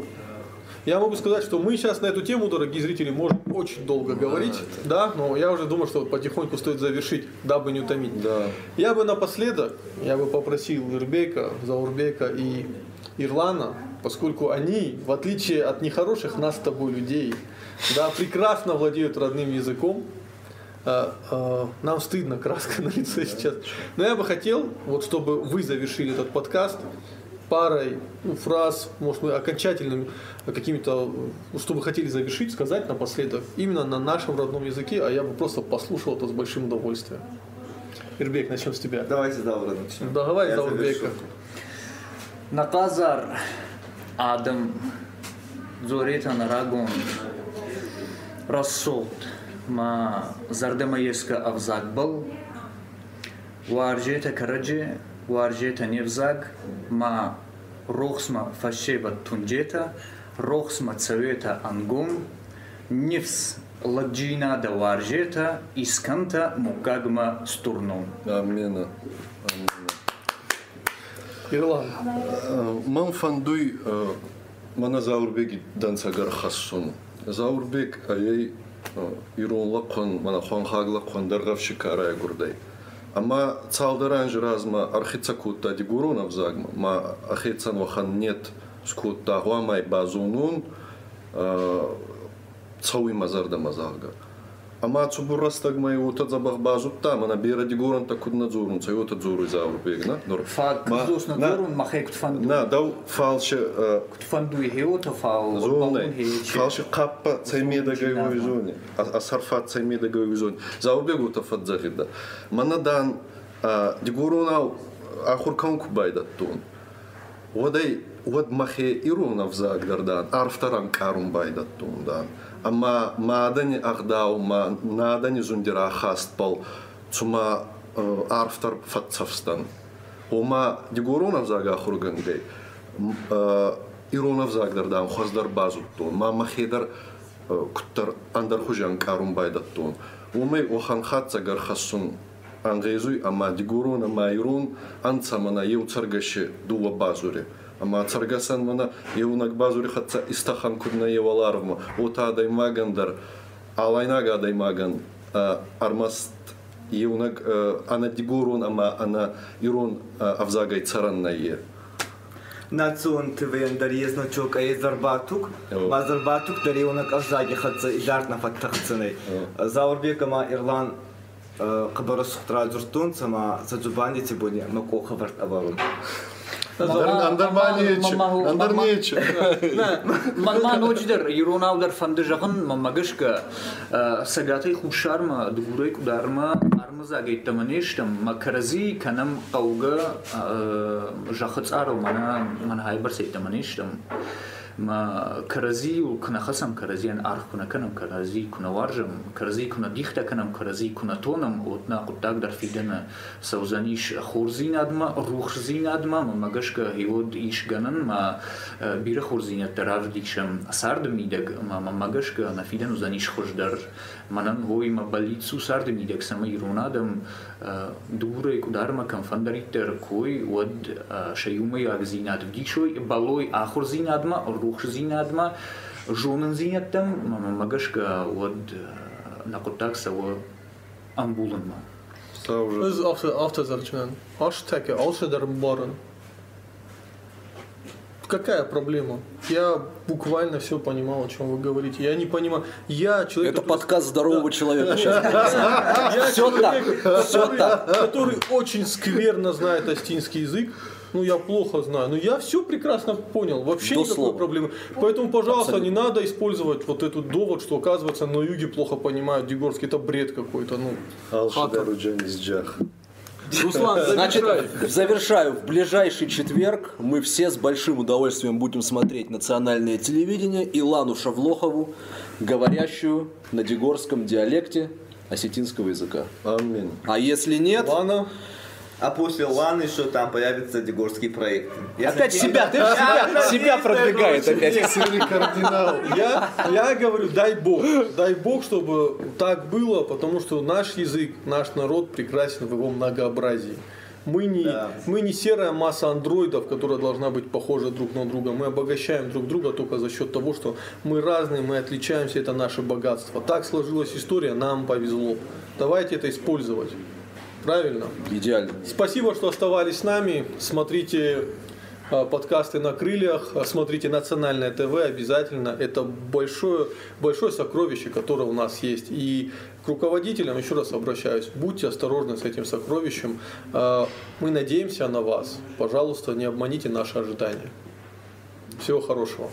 я могу сказать, что мы сейчас на эту тему, дорогие зрители, можем очень долго говорить, да, но я уже думаю, что потихоньку стоит завершить, дабы не утомить. Да. Я бы напоследок, я бы попросил Ирбека, Заурбека и Ирлана, поскольку они, в отличие от нехороших нас с тобой людей, да, прекрасно владеют родным языком, э, э, нам стыдно краска на лице сейчас. Но я бы хотел, вот чтобы вы завершили этот подкаст парой ну, фраз, может быть, окончательными э, какими-то, э, что вы хотели завершить, сказать напоследок, именно на нашем родном языке, а я бы просто послушал это с большим удовольствием. Ирбек, начнем с тебя. Давайте Давра начнем. Давай, Я Заурбека. завершу. Наказар Адам Зоретан Рагон Расолт ма Зардамаевска Авзагбал Варжета Караджи Варжета Невзаг ма Рохсма Фашева Тунджета Рохсма Цавета Ангум Нефс Ладжина да Варжета Исканта Мукагма. Амена. Ирлан. Э, Ман фандуй мана заурбеги дансагар хассун. Заурбек аяй ирон лапхан мана хан хагла хан даргав шикара гурдай. Ама цалдаран жразма архицакута дигуронов загма ма ахицан вахан нет скутта гуамай базунун цауи мазарда мазалга. Ама цубур растагма и утат за бахбазу тама на бира дигуран таку надзорун, цай утат зору из авру бегна. Фа кзос надзорун махе кутфанду. На дау фалше... Кутфанду и хеота фал... Зоне. Фалше каппа да меда гай зони. А сарфат цай меда За визоне. Завру бегу та фадзахида. Манадан дигурунау ахур канку байда тун. Водай вот махе и ровно в загдардан, арфтаран карум тун дан. ма маадани ағдау ма наадани зундира хастпал цума э, арфтар фатсавстан ома дигуронав зага хургангай э, иронав загдардан хоздар базуттон ма махедар э, куттар андархужан карун байдаттон омай оханхат загар хасун анғезуй ама дигурона ма ирон анцамана еу царгаши дула базуре. ама царгасан мана еунак базури хатса истахан кудна еваларвма ота алайна алайнага даймаган армаст еунак э, ана дигурун ама ана ирон э, авзагай цараннае национ твен дар езночок а езарбатук мазарбатук дар евунак авзаги хатца идартна фаттахцыны. Заурбекама ирлан э, қыбыры сұқтыра жұрттың сама саджубандите боне макоха варт абарун аварун. Андар манече, андар нече. Мама ночдер юронавдар фандыжагын мамагышка сагатай хушарма дугурай кударма армаза гейтамаништам макарази канам қауга жахыцаро мана мана хайбар ما کرزی و کنه کرزی ان ارخ کنه کنم کرزی کنه ورژم کرزی کنه دیخت کنم کرزی کنه تونم او تنا قدق در فیدن سوزنیش خورزی ندما روخزی ندما ما مگش که هیود ایش گنن ما بیر خورزی ندرار دیشم سرد میده ما مگش که نفیدن و زنیش خوش در манан воима больницу сарда мидяк сама иронадам дуре кудармакам фандариттер кой вад шаюмай ак зинад дишой балой ахур зинадма рух зинадма жонын зинаттам магашка вад накутакса ва амбуланма. Biz avtozalçınan, aş təki, alçı dərm barın. Какая проблема? Я буквально все понимал, о чем вы говорите. Я не понимаю. Я человек. Это который- подкаст здорового человека сейчас. Я человек, который, который очень скверно знает астинский язык. Ну, я плохо знаю. Но я все прекрасно понял. Вообще До никакой слова. проблемы. Поэтому, пожалуйста, Абсолютно. не надо использовать вот этот довод, что, оказывается, на юге плохо понимают Дегорский. Это бред какой-то. Ну, Алшидару Джанис Джах. Руслан, Значит, завершаю. В ближайший четверг мы все с большим удовольствием будем смотреть национальное телевидение и Лану Шавлохову, говорящую на дегорском диалекте осетинского языка. Амин. А если нет, Ладно. А после Ланы что там появится дегорский проект. Я опять себя, ты же себя, себя продвигает опять. Сырый кардинал. Я, я говорю, дай Бог, дай Бог, чтобы так было, потому что наш язык, наш народ прекрасен в его многообразии. Мы не, Да. мы не серая масса андроидов, которая должна быть похожа друг на друга. Мы обогащаем друг друга только за счет того, что мы разные, мы отличаемся, это наше богатство. Так сложилась история, нам повезло. Давайте это использовать. Правильно? Идеально. Спасибо, что оставались с нами. Смотрите э, подкасты на крыльях, э, смотрите национальное ТВ обязательно. Это большое, большое сокровище, которое у нас есть. И к руководителям еще раз обращаюсь. Будьте осторожны с этим сокровищем. Э, Мы надеемся на вас. Пожалуйста, не обманите наши ожидания. Всего хорошего.